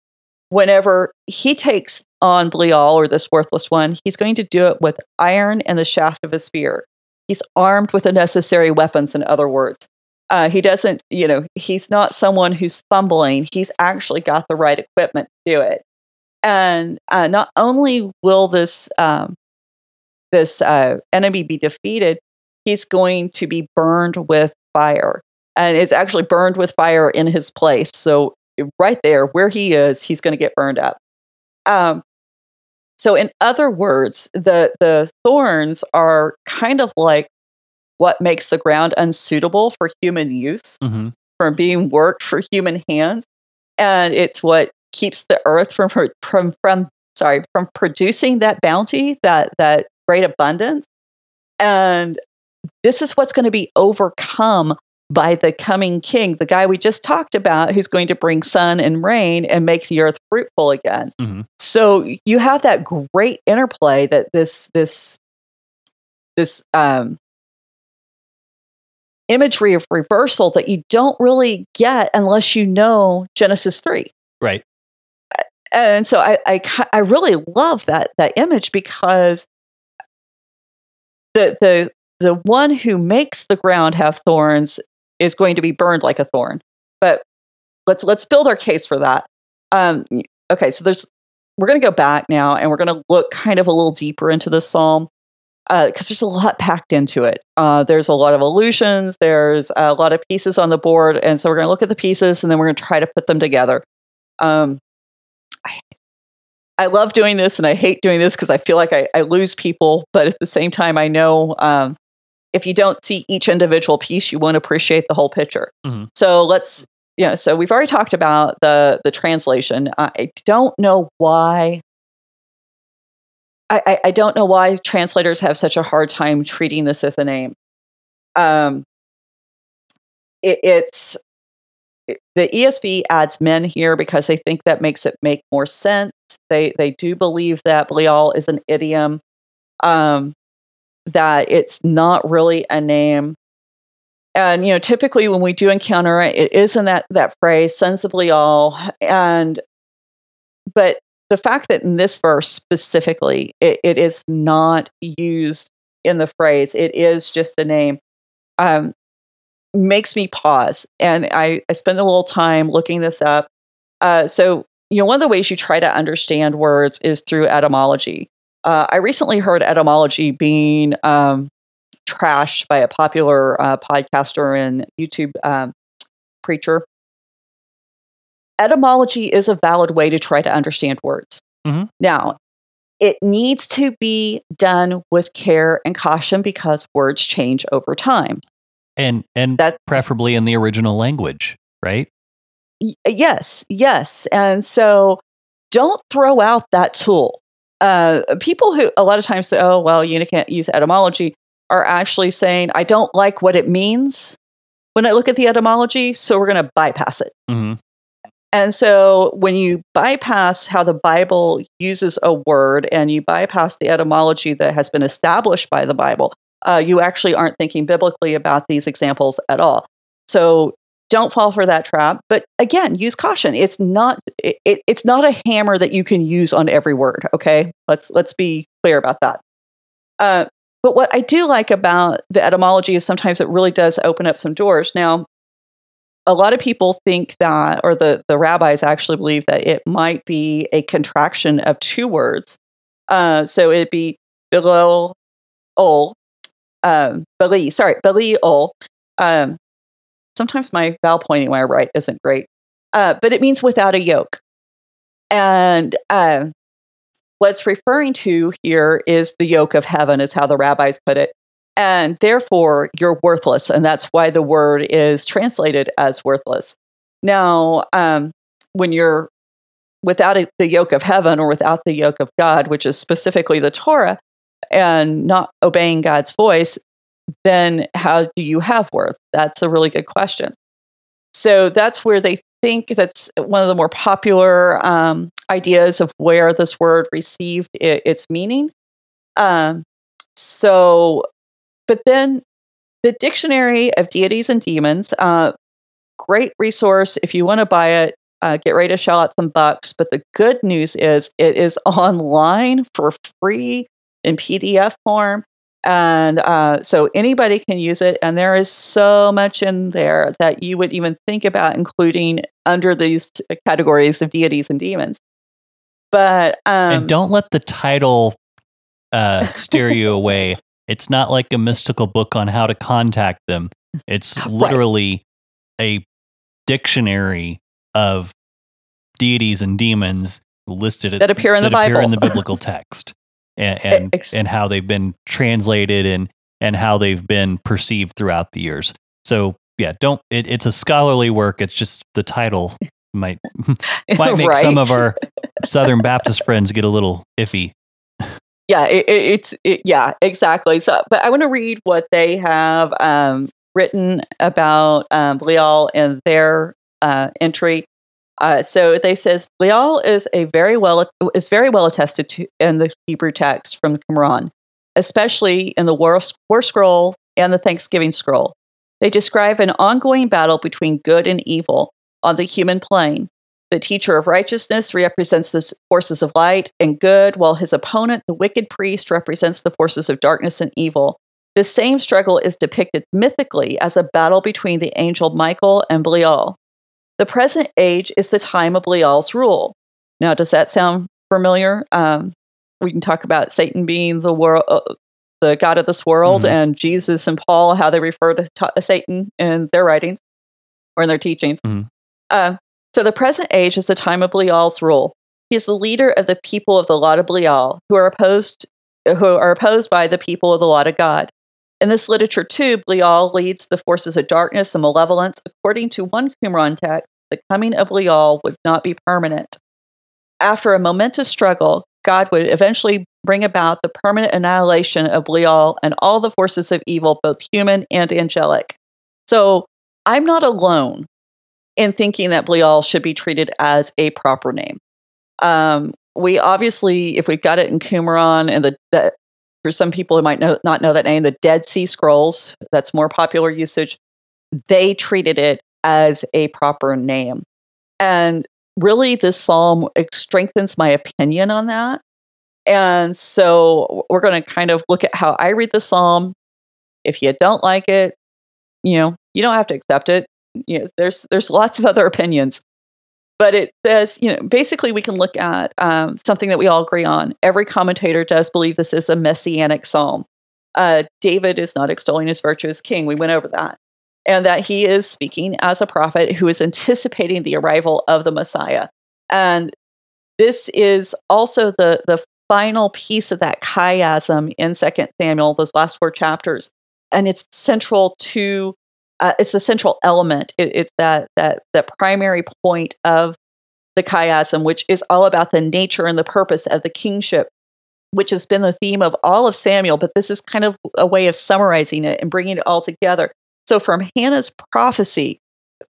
B: whenever he takes on Belial or this worthless one, he's going to do it with iron and the shaft of a spear. He's armed with the necessary weapons, in other words. Uh, he doesn't, you know, he's not someone who's fumbling. He's actually got the right equipment to do it. And uh, not only will this um, this uh, enemy be defeated, he's going to be burned with fire, and it's actually burned with fire in his place. So right there, where he is, he's going to get burned up. Um, so, in other words, the the thorns are kind of like what makes the ground unsuitable for human use, mm-hmm. from being worked for human hands, and it's what keeps the earth from from from sorry from producing that bounty, that that great abundance, and this is what's going to be overcome by the coming king, the guy we just talked about, who's going to bring sun and rain and make the earth fruitful again. Mm-hmm. So you have that great interplay that this this this um, imagery of reversal that you don't really get unless you know Genesis 3.
A: Right.
B: And so I, I, I really love that, that image because the, the, the one who makes the ground have thorns is going to be burned like a thorn. But let's let's build our case for that. Um, okay, so there's we're going to go back now and we're going to look kind of a little deeper into this psalm because uh, there's a lot packed into it. Uh, there's a lot of illusions, there's a lot of pieces on the board. And so we're going to look at the pieces and then we're going to try to put them together. Um, I, I, love doing this and I hate doing this because I feel like I, I, lose people. But at the same time, I know um, if you don't see each individual piece, you won't appreciate the whole picture. Mm-hmm. So let's you know, so we've already talked about the the translation. I don't know why. I, I don't know why translators have such a hard time treating this as a name. Um, it, it's it, the ESV adds men here because they think that makes it make more sense. They they do believe that Belial is an idiom, um, that it's not really a name and you know typically when we do encounter it it is in that that phrase sons of Belial and but the fact that in this verse specifically it, it is not used in the phrase it is just a name um, makes me pause. And I, I spend a little time looking this up. Uh, so you know one of the ways you try to understand words is through etymology. Uh, i recently heard etymology being um, trashed by a popular uh, podcaster and YouTube um, preacher. Etymology is a valid way to try to understand words. Mm-hmm. Now, it needs to be done with care and caution because words change over time.
A: And and that, preferably in the original language, right?
B: Y- yes, yes. And so don't throw out that tool. Uh, people who a lot of times say, "Oh, well, you can't use etymology." are actually saying, I don't like what it means when I look at the etymology, so we're going to bypass it. Mm-hmm. And so when you bypass how the Bible uses a word and you bypass the etymology that has been established by the Bible, uh, you actually aren't thinking biblically about these examples at all. So don't fall for that trap. But again, use caution. It's not it, it's not a hammer that you can use on every word. Okay, let's let's be clear about that. Uh, but what I do like about the etymology is sometimes it really does open up some doors. Now, a lot of people think that, or the, the rabbis actually believe that it might be a contraction of two words. Uh, so it'd be below ol, um, beli, sorry, beli ol. Um, sometimes my vowel pointing when I write isn't great, uh, but it means without a yoke. And uh, what it's referring to here is the yoke of heaven, is how the rabbis put it. And therefore, you're worthless. And that's why the word is translated as worthless. Now, um, when you're without a, the yoke of heaven or without the yoke of God, which is specifically the Torah, and not obeying God's voice, then how do you have worth? That's a really good question. So that's where they think that's one of the more popular um, ideas of where this word received it, its meaning. Um, so, but then the Dictionary of Deities and Demons, uh, great resource if you want to buy it. Uh, get ready to shell out some bucks. But the good news is it is [laughs] online for free in PDF form. And uh, so anybody can use it. And there is so much in there that you would even think about including under these categories of deities and demons. But um,
A: and don't let the title uh, steer you [laughs] away. It's not like a mystical book on how to contact them. It's [laughs] literally right. a dictionary of deities and demons listed
B: that appear in
A: that
B: the
A: appear
B: Bible
A: in the biblical [laughs] text and and, Ex- and how they've been translated and and how they've been perceived throughout the years. So yeah, don't it, it's a scholarly work. It's just the title might [laughs] might make right. some of our Southern Baptist friends get a little iffy.
B: Yeah, it, it, it's it, yeah, exactly. So, but I want to read what they have um, written about um, Belial in their uh, entry. Uh, so they says Belial is a very well is very well attested to in the Hebrew text from the Qumran, especially in the War, War Scroll and the Thanksgiving Scroll. They describe an ongoing battle between good and evil on the human plane. The teacher of righteousness represents the forces of light and good, while his opponent, the wicked priest, represents the forces of darkness and evil. This same struggle is depicted mythically as a battle between the angel Michael and Belial. The present age is the time of Belial's rule. Now, does that sound familiar? Um, we can talk about Satan being the world, uh, the god of this world,
A: Mhm.
B: and Jesus and Paul how they refer to ta- Satan in their writings or in their teachings.
A: Mm-hmm.
B: Uh, so, the present age is the time of Belial's rule. He is the leader of the people of the lot of Belial, who are opposed, who are opposed by the people of the lot of God. In this literature, too, Belial leads the forces of darkness and malevolence. According to one Qumran text, the coming of Belial would not be permanent. After a momentous struggle, God would eventually bring about the permanent annihilation of Belial and all the forces of evil, both human and angelic. So I'm not alone in thinking that Belial should be treated as a proper name. Um, we obviously, if we've got it in Qumran and the, the for some people who might know, not know that name, the Dead Sea Scrolls, that's more popular usage, they treated it as a proper name. And really, this psalm strengthens my opinion on that. And so we're going to kind of look at how I read the psalm. If you don't like it, you know, you don't have to accept it. You know, there's there's lots of other opinions, but it says, you know, basically we can look at um, something that we all agree on. Every commentator does believe this is a messianic psalm. Uh, David is not extolling his virtue as king. We went over that, and that he is speaking as a prophet who is anticipating the arrival of the Messiah. And this is also the the final piece of that chiasm in Second Samuel, those last four chapters, and it's central to uh, it's the central element. It, it's that that that primary point of the chiasm, which is all about the nature and the purpose of the kingship, which has been the theme of all of Samuel. But this is kind of a way of summarizing it and bringing it all together. So from Hannah's prophecy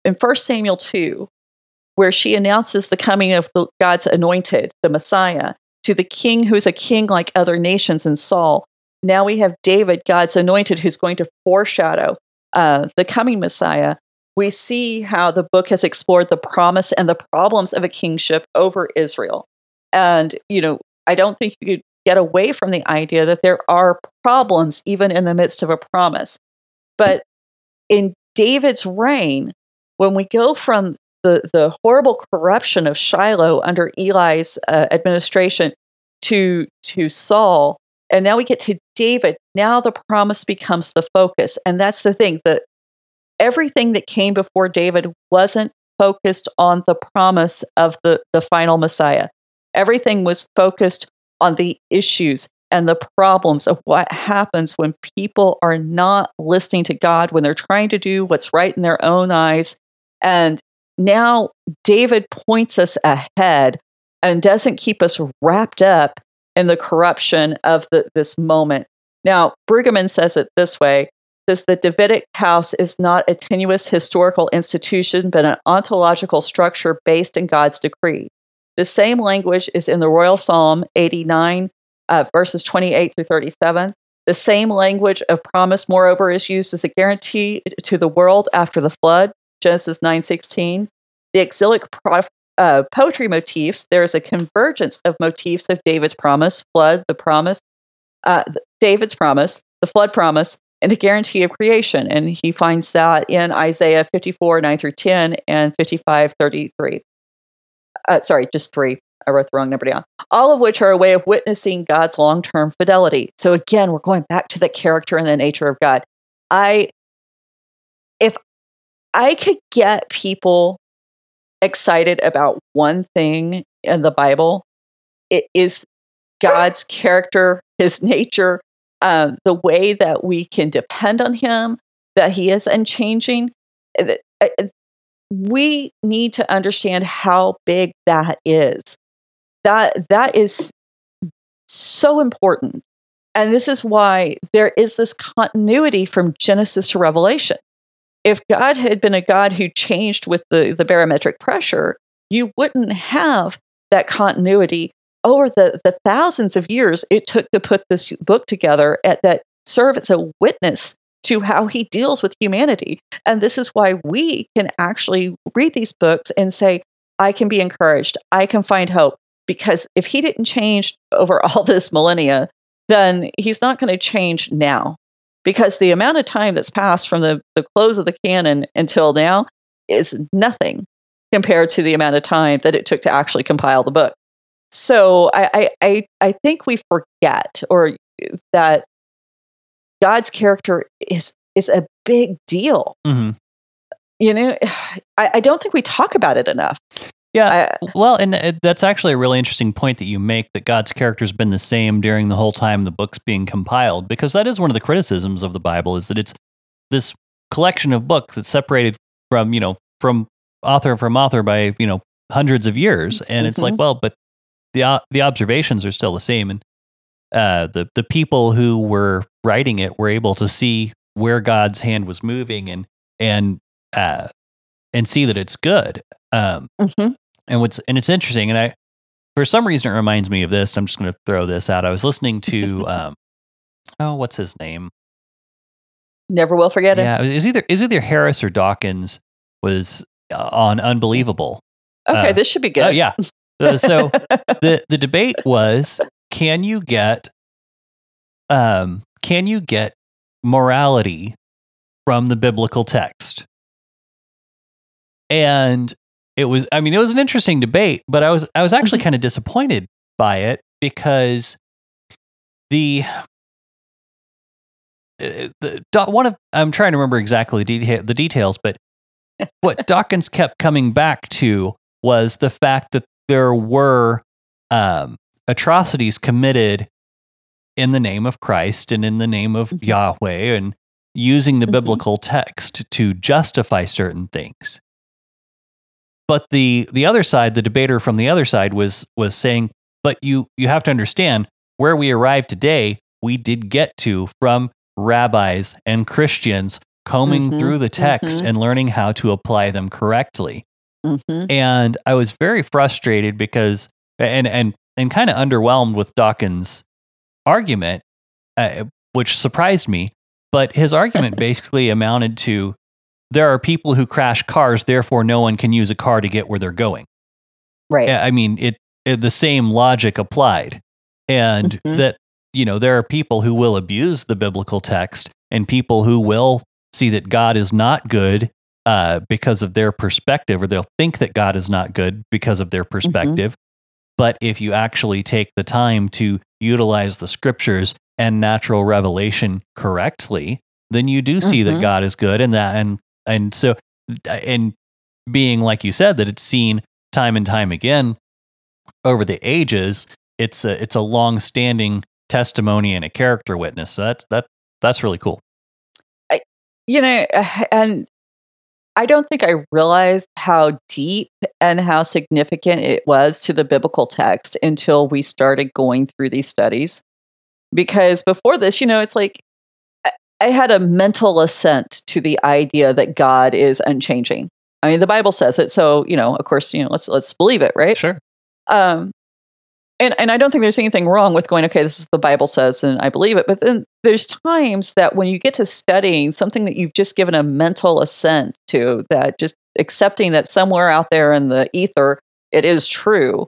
B: in First Samuel two, where she announces the coming of the, God's anointed, the Messiah, to the king who's a king like other nations in Saul. Now we have David, God's anointed, who's going to foreshadow uh, the coming Messiah, we see how the book has explored the promise and the problems of a kingship over Israel. And, you know, I don't think you could get away from the idea that there are problems even in the midst of a promise. But in David's reign, when we go from the, the horrible corruption of Shiloh under Eli's uh, administration to, to Saul, and now we get to David. Now the promise becomes the focus. And that's the thing that everything that came before David wasn't focused on the promise of the, the final Messiah. Everything was focused on the issues and the problems of what happens when people are not listening to God, when they're trying to do what's right in their own eyes. And now David points us ahead and doesn't keep us wrapped up in the corruption of the, this moment. Now, Brueggemann says it this way says the Davidic house is not a tenuous historical institution, but an ontological structure based in God's decree. The same language is in the Royal Psalm 89, uh, verses 28 through 37. The same language of promise, moreover, is used as a guarantee to the world after the flood, Genesis 9:16. The exilic uh, poetry motifs, there is a convergence of motifs of David's promise, flood, the promise, uh, David's promise, the flood promise, and a guarantee of creation. And he finds that in Isaiah 54, 9 through 10, and 55, 33. Uh, sorry, just three. I wrote the wrong number down. All of which are a way of witnessing God's long term fidelity. So again, we're going back to the character and the nature of God. I, if I could get people excited about one thing in the Bible, it is God's character, his [laughs] nature, um, the way that we can depend on him, that he is unchanging. Uh, uh, we need to understand how big that is. That that is so important. And this is why there is this continuity from Genesis to Revelation. If God had been a God who changed with the, the barometric pressure, you wouldn't have that continuity over the, the thousands of years it took to put this book together at that serve as a witness to how he deals with humanity. And this is why we can actually read these books and say, I can be encouraged. I can find hope. Because if he didn't change over [laughs] all this millennia, then he's not going to change now because the amount of time that's passed from the, the close of the canon until now is nothing compared to the amount of time that it took to actually compile the book. So I, I, I think we forget or that God's character is is a big deal.
A: hmm
B: You know, [sighs] I, I don't think we talk about it enough.
A: Yeah.
B: I,
A: Well, and it, that's actually a really interesting point that you make that God's character's been the same during the whole time the book's being compiled, because that is one of the criticisms of the Bible is that it's this collection of books that's separated from, you know, from author from author by, you know, hundreds of years. And it's like,
B: Mhm.
A: well, but the, o- the observations are still the same. And uh, the, the people who were writing it were able to see where God's hand was moving and, and, uh, and see that it's good. Um,
B: mhm.
A: and what's and it's interesting and i for some reason it reminds me of this i'm just going to throw this out i was listening to [laughs] um oh what's his name
B: Never will forget it.
A: yeah it was either is either harris or dawkins was uh, on unbelievable
B: Okay,
A: Uh,
B: this should be good.
A: oh yeah [laughs] Uh, so [laughs] the the debate was can you get um can you get morality from the biblical text and it was i mean it was an interesting debate but i was i was actually
B: Mhm.
A: kind of disappointed by it because the uh, the one of i'm trying to remember exactly the, deta- the details but [laughs] what dawkins kept coming back to was the fact that there were um, atrocities committed in the name of Christ and in the name of
B: Mhm.
A: Yahweh and using the
B: Mhm.
A: biblical text to justify certain things. But the the other side, the debater from the other side was was saying, but you you have to understand where we arrived today, we did get to from rabbis and Christians combing
B: Mhm,
A: through the text
B: mhm.
A: and learning how to apply them correctly
B: Mhm.
A: and I was very frustrated because and and and kind of underwhelmed with Dawkins' argument, uh, which surprised me. But his argument [laughs] basically amounted to there are people who crash cars, therefore no one can use a car to get where they're going.
B: Right.
A: I mean, it, it the same logic applied, and
B: Mhm.
A: that you know there are people who will abuse the biblical text, and people who will see that God is not good uh, because of their perspective, or they'll think that God is not good because of their perspective. But if you actually take the time to utilize the scriptures and natural revelation correctly, then you do see that
B: Mhm.
A: God is good, and that and and so uh, and being like you said that it's seen time and time again over the ages. It's a it's a long standing testimony and a character witness. So that's that that's really cool.
B: I, you know, [sighs] and I don't think I realized how deep and how significant it was to the biblical text until we started going through these studies. Because before this, you know, it's like I- had a mental assent to the idea that God is unchanging. I mean, the Bible says it, so you know, of course, you know, let's let's believe it, right?
A: Sure.
B: Um, and and I don't think there's anything wrong with going, okay, this is the Bible says, and I believe it. But then there's times that when you get to studying something that you've just given a mental assent to, that just accepting that somewhere out there in the ether it is true,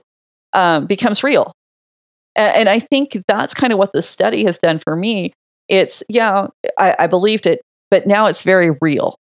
B: um, becomes real. And, and I think that's kind of what the study has done for me. It's yeah, I, I believed it, but now it's very real.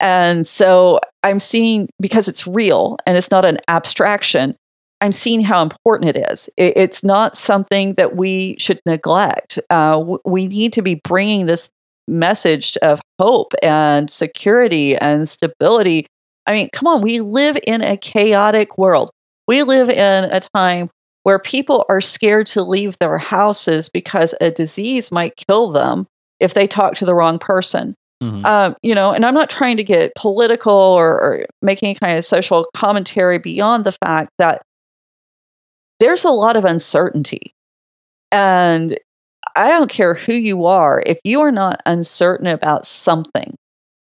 B: And so I'm seeing because it's real and it's not an abstraction. I'm seeing how important it is. It, it's not something that we should neglect. Uh, w- we need to be bringing this message of hope and security and stability. I mean, come on, we live in a chaotic world. We live in a time where people are scared to leave their houses because a disease might kill them if they talk to the wrong person
A: Mhm.
B: um, you know, and I'm not trying to get political or, or make any kind of social commentary beyond the fact that there's a lot of uncertainty. And I don't care who you are, if you are not uncertain about something,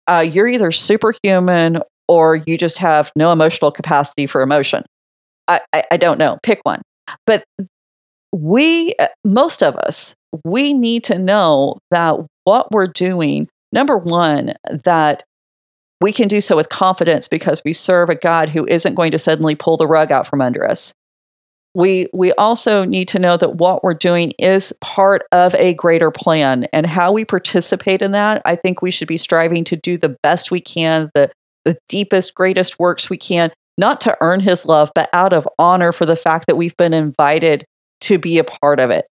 B: uh, you're either superhuman or you just have no emotional capacity for emotion. I, I, I don't know, pick one. But we, uh, most of us, we need to know that what we're doing number one, that we can do so with confidence because we serve a God who isn't going to suddenly pull the rug out from under us. we we also need to know that what we're doing is part of a greater plan and how we participate in that i think we should be striving to do the best we can the the deepest greatest works we can not to earn his love but out of honor for the fact that we've been invited to be a part of it.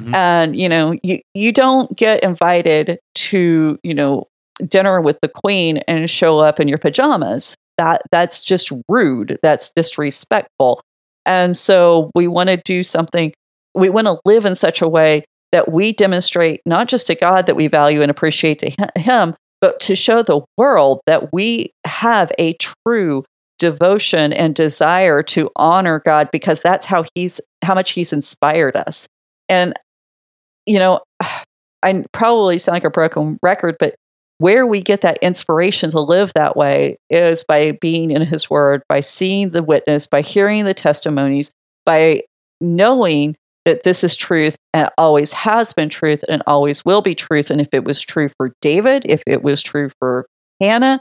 B: Mm-hmm. and you know you you don't get invited to you know dinner with the queen and show up in your pajamas. That that's just rude. That's disrespectful. And so we want to do something, we want to live in such a way that we demonstrate not just to God that we value and appreciate to Him, but to show the world that we have a true devotion and desire to honor God because that's how He's, how much He's inspired us. And, you know, [sighs] I probably sound like a broken record, but where we get that inspiration to live that way is by being in his word, by seeing the witness, by hearing the testimonies, by knowing that this is truth and always has been truth and always will be truth. And if it was true for David, if it was true for Hannah,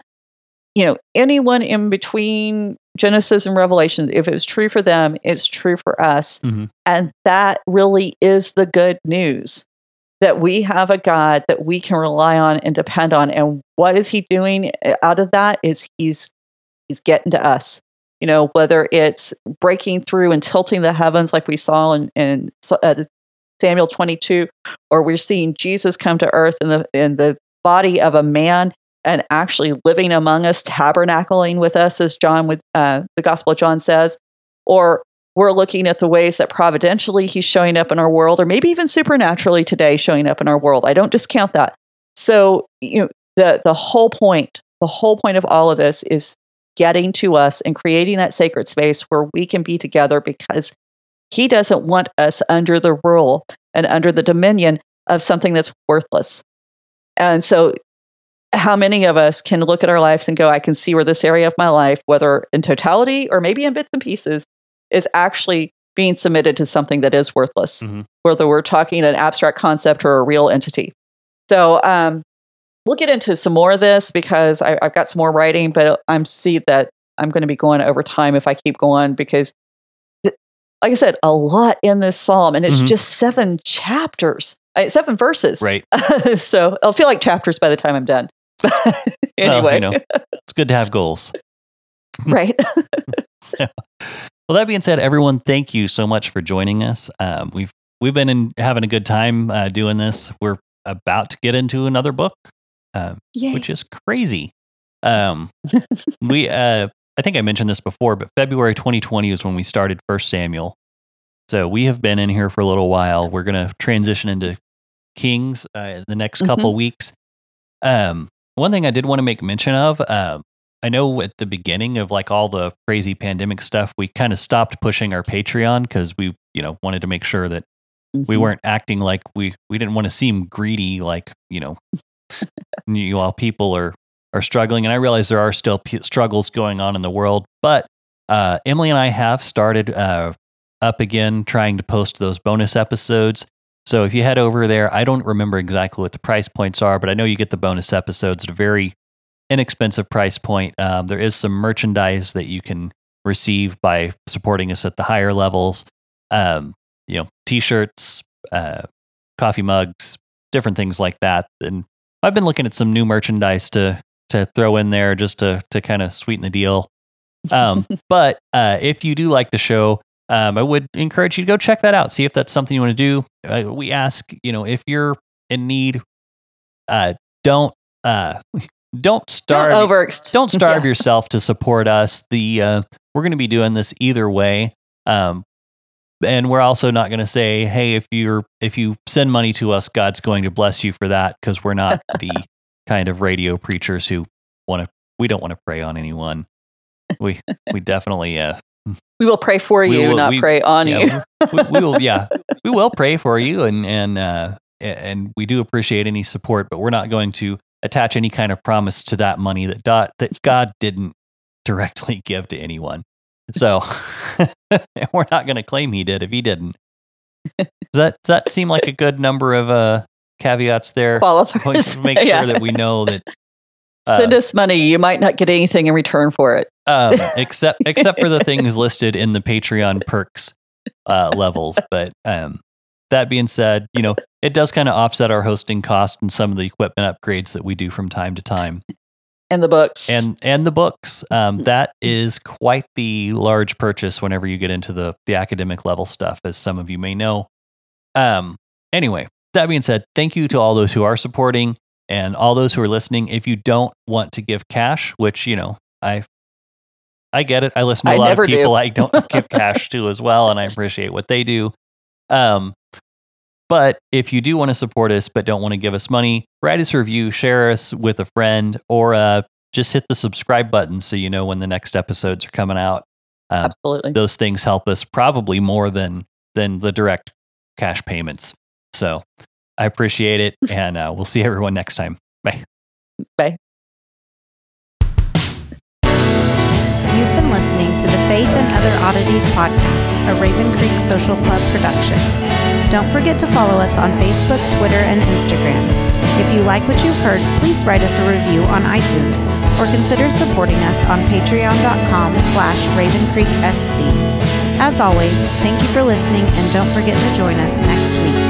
B: you know, anyone in between Genesis and Revelation, if it was true for them, it's true for us. Mm-hmm. And that really is the good news that we have a God that we can rely on and depend on. And what is he doing uh, out of that is he's he's getting to us. You know, whether it's breaking through and tilting the heavens like we saw in, in uh, Samuel 22, or we're seeing Jesus come to earth in the in the body of a man and actually living among us, tabernacling with us, as John with uh, the Gospel of John says, or we're looking at the ways that providentially he's showing up in our world, or maybe even supernaturally today showing up in our world. I don't discount that. So, you know, the the whole point, the whole point of all of this is getting to us and creating that sacred space where we can be together because he doesn't want us under the rule and under the dominion of something that's worthless. And so how many of us can look at our lives and go, I can see where this area of my life, whether in totality or maybe in bits and pieces, is actually being submitted to something that is worthless, mm-hmm. whether we're talking an abstract concept or a real entity. So um, we'll get into some more of this because I, have got some more writing, but I'm see that I'm going to be going over time if I keep going because, th- like I said, a lot in this psalm, and it's mm-hmm. just seven chapters, uh, seven verses.
A: Right. [laughs]
B: so it'll feel like chapters by the time I'm done. Anyway, [laughs] well, you know,
A: it's good to have goals. [laughs]
B: right. [laughs]
A: so, well, that being said, everyone, thank you so much for joining us. Um, we've we've been in, having a good time uh, doing this. We're about to get into another book, uh, which is crazy. Um, we uh, I think I mentioned this before, but February 2020 is when we started First Samuel. So we have been in here for a little while. We're going to transition into Kings uh, in the next couple mm-hmm. weeks. Um, one thing I did want to make mention of, um, I know at the beginning of like all the crazy pandemic stuff, we kind of stopped pushing our Patreon because we, you know, wanted to make sure that mm-hmm. we weren't acting like we we didn't want to seem greedy, like you know, all people are are struggling. And I realize there are still p- struggles going on in the world, but uh, Emily and I have started uh, up again, trying to post those bonus episodes. So if you head over there, I don't remember exactly what the price points are, but I know you get the bonus episodes at a very inexpensive price point. Um, there is some merchandise that you can receive by supporting us at the higher levels. Um, you know, t-shirts, uh, coffee mugs, different things like that. And I've been looking at some new merchandise to to throw in there just to to kind of sweeten the deal. Um, [laughs] but uh, if you do like the show, um, I would encourage you to go check that out. See if that's something you want to do. Uh, we ask, you know, if you're in need, uh, don't uh, [laughs] don't starve
B: don't,
A: don't [laughs] starve yeah. yourself to support us. The uh, we're going to be doing this either way. Um, and we're also not going to say, "Hey, if you're if you send money to us, God's going to bless you for that," because we're not [laughs] the kind of radio preachers who want to. We don't want to prey on anyone. We we definitely uh,
B: we will pray for you, will, not we, pray on
A: yeah,
B: you.
A: we, we, will, yeah, [laughs] we will pray for you, and and uh, and we do appreciate any support, but we're not going to attach any kind of promise to that money that dot, that God didn't directly [laughs] give to anyone. So [laughs] we're not going to claim he did if he didn't. Does that does that seem like a good number of uh, caveats there?
B: Qualifiers.
A: Make sure yeah. that we know that.
B: Uh, Send us money. You might not get anything in return for it.
A: um, except [laughs] except for the things listed in the Patreon perks. uh, levels. But um, that being said, you know, it does kind of offset our hosting cost and some of the equipment upgrades that we do from time to time.
B: And the books.
A: And and the books. Um, that is quite the large purchase whenever you get into the the academic level stuff, as some of you may know. Um, anyway, that being said, thank you to all those who are supporting and all those who are listening. If you don't want to give cash, which you know, I I get it. I listen to a
B: I
A: lot of people
B: do.
A: I don't [laughs] give cash to as well, and I appreciate what they do. Um, but if you do want to support us but don't want to give us money, write us a review, share us with a friend, or uh, just hit the subscribe button so you know when the next episodes are coming out. Um,
B: Absolutely.
A: those things help us probably more than than the direct cash payments. So I appreciate it, [laughs] and uh, we'll see everyone next time. Bye.
B: Bye.
C: You've been listening to the Faith and Other Oddities podcast, a Raven Creek Social Club production. Don't forget to follow us on Facebook, Twitter, and Instagram. If you like what you've heard, please write us a review on iTunes or consider supporting us on patreon.com slash ravencreeksc. As always, thank you for listening and don't forget to join us next week.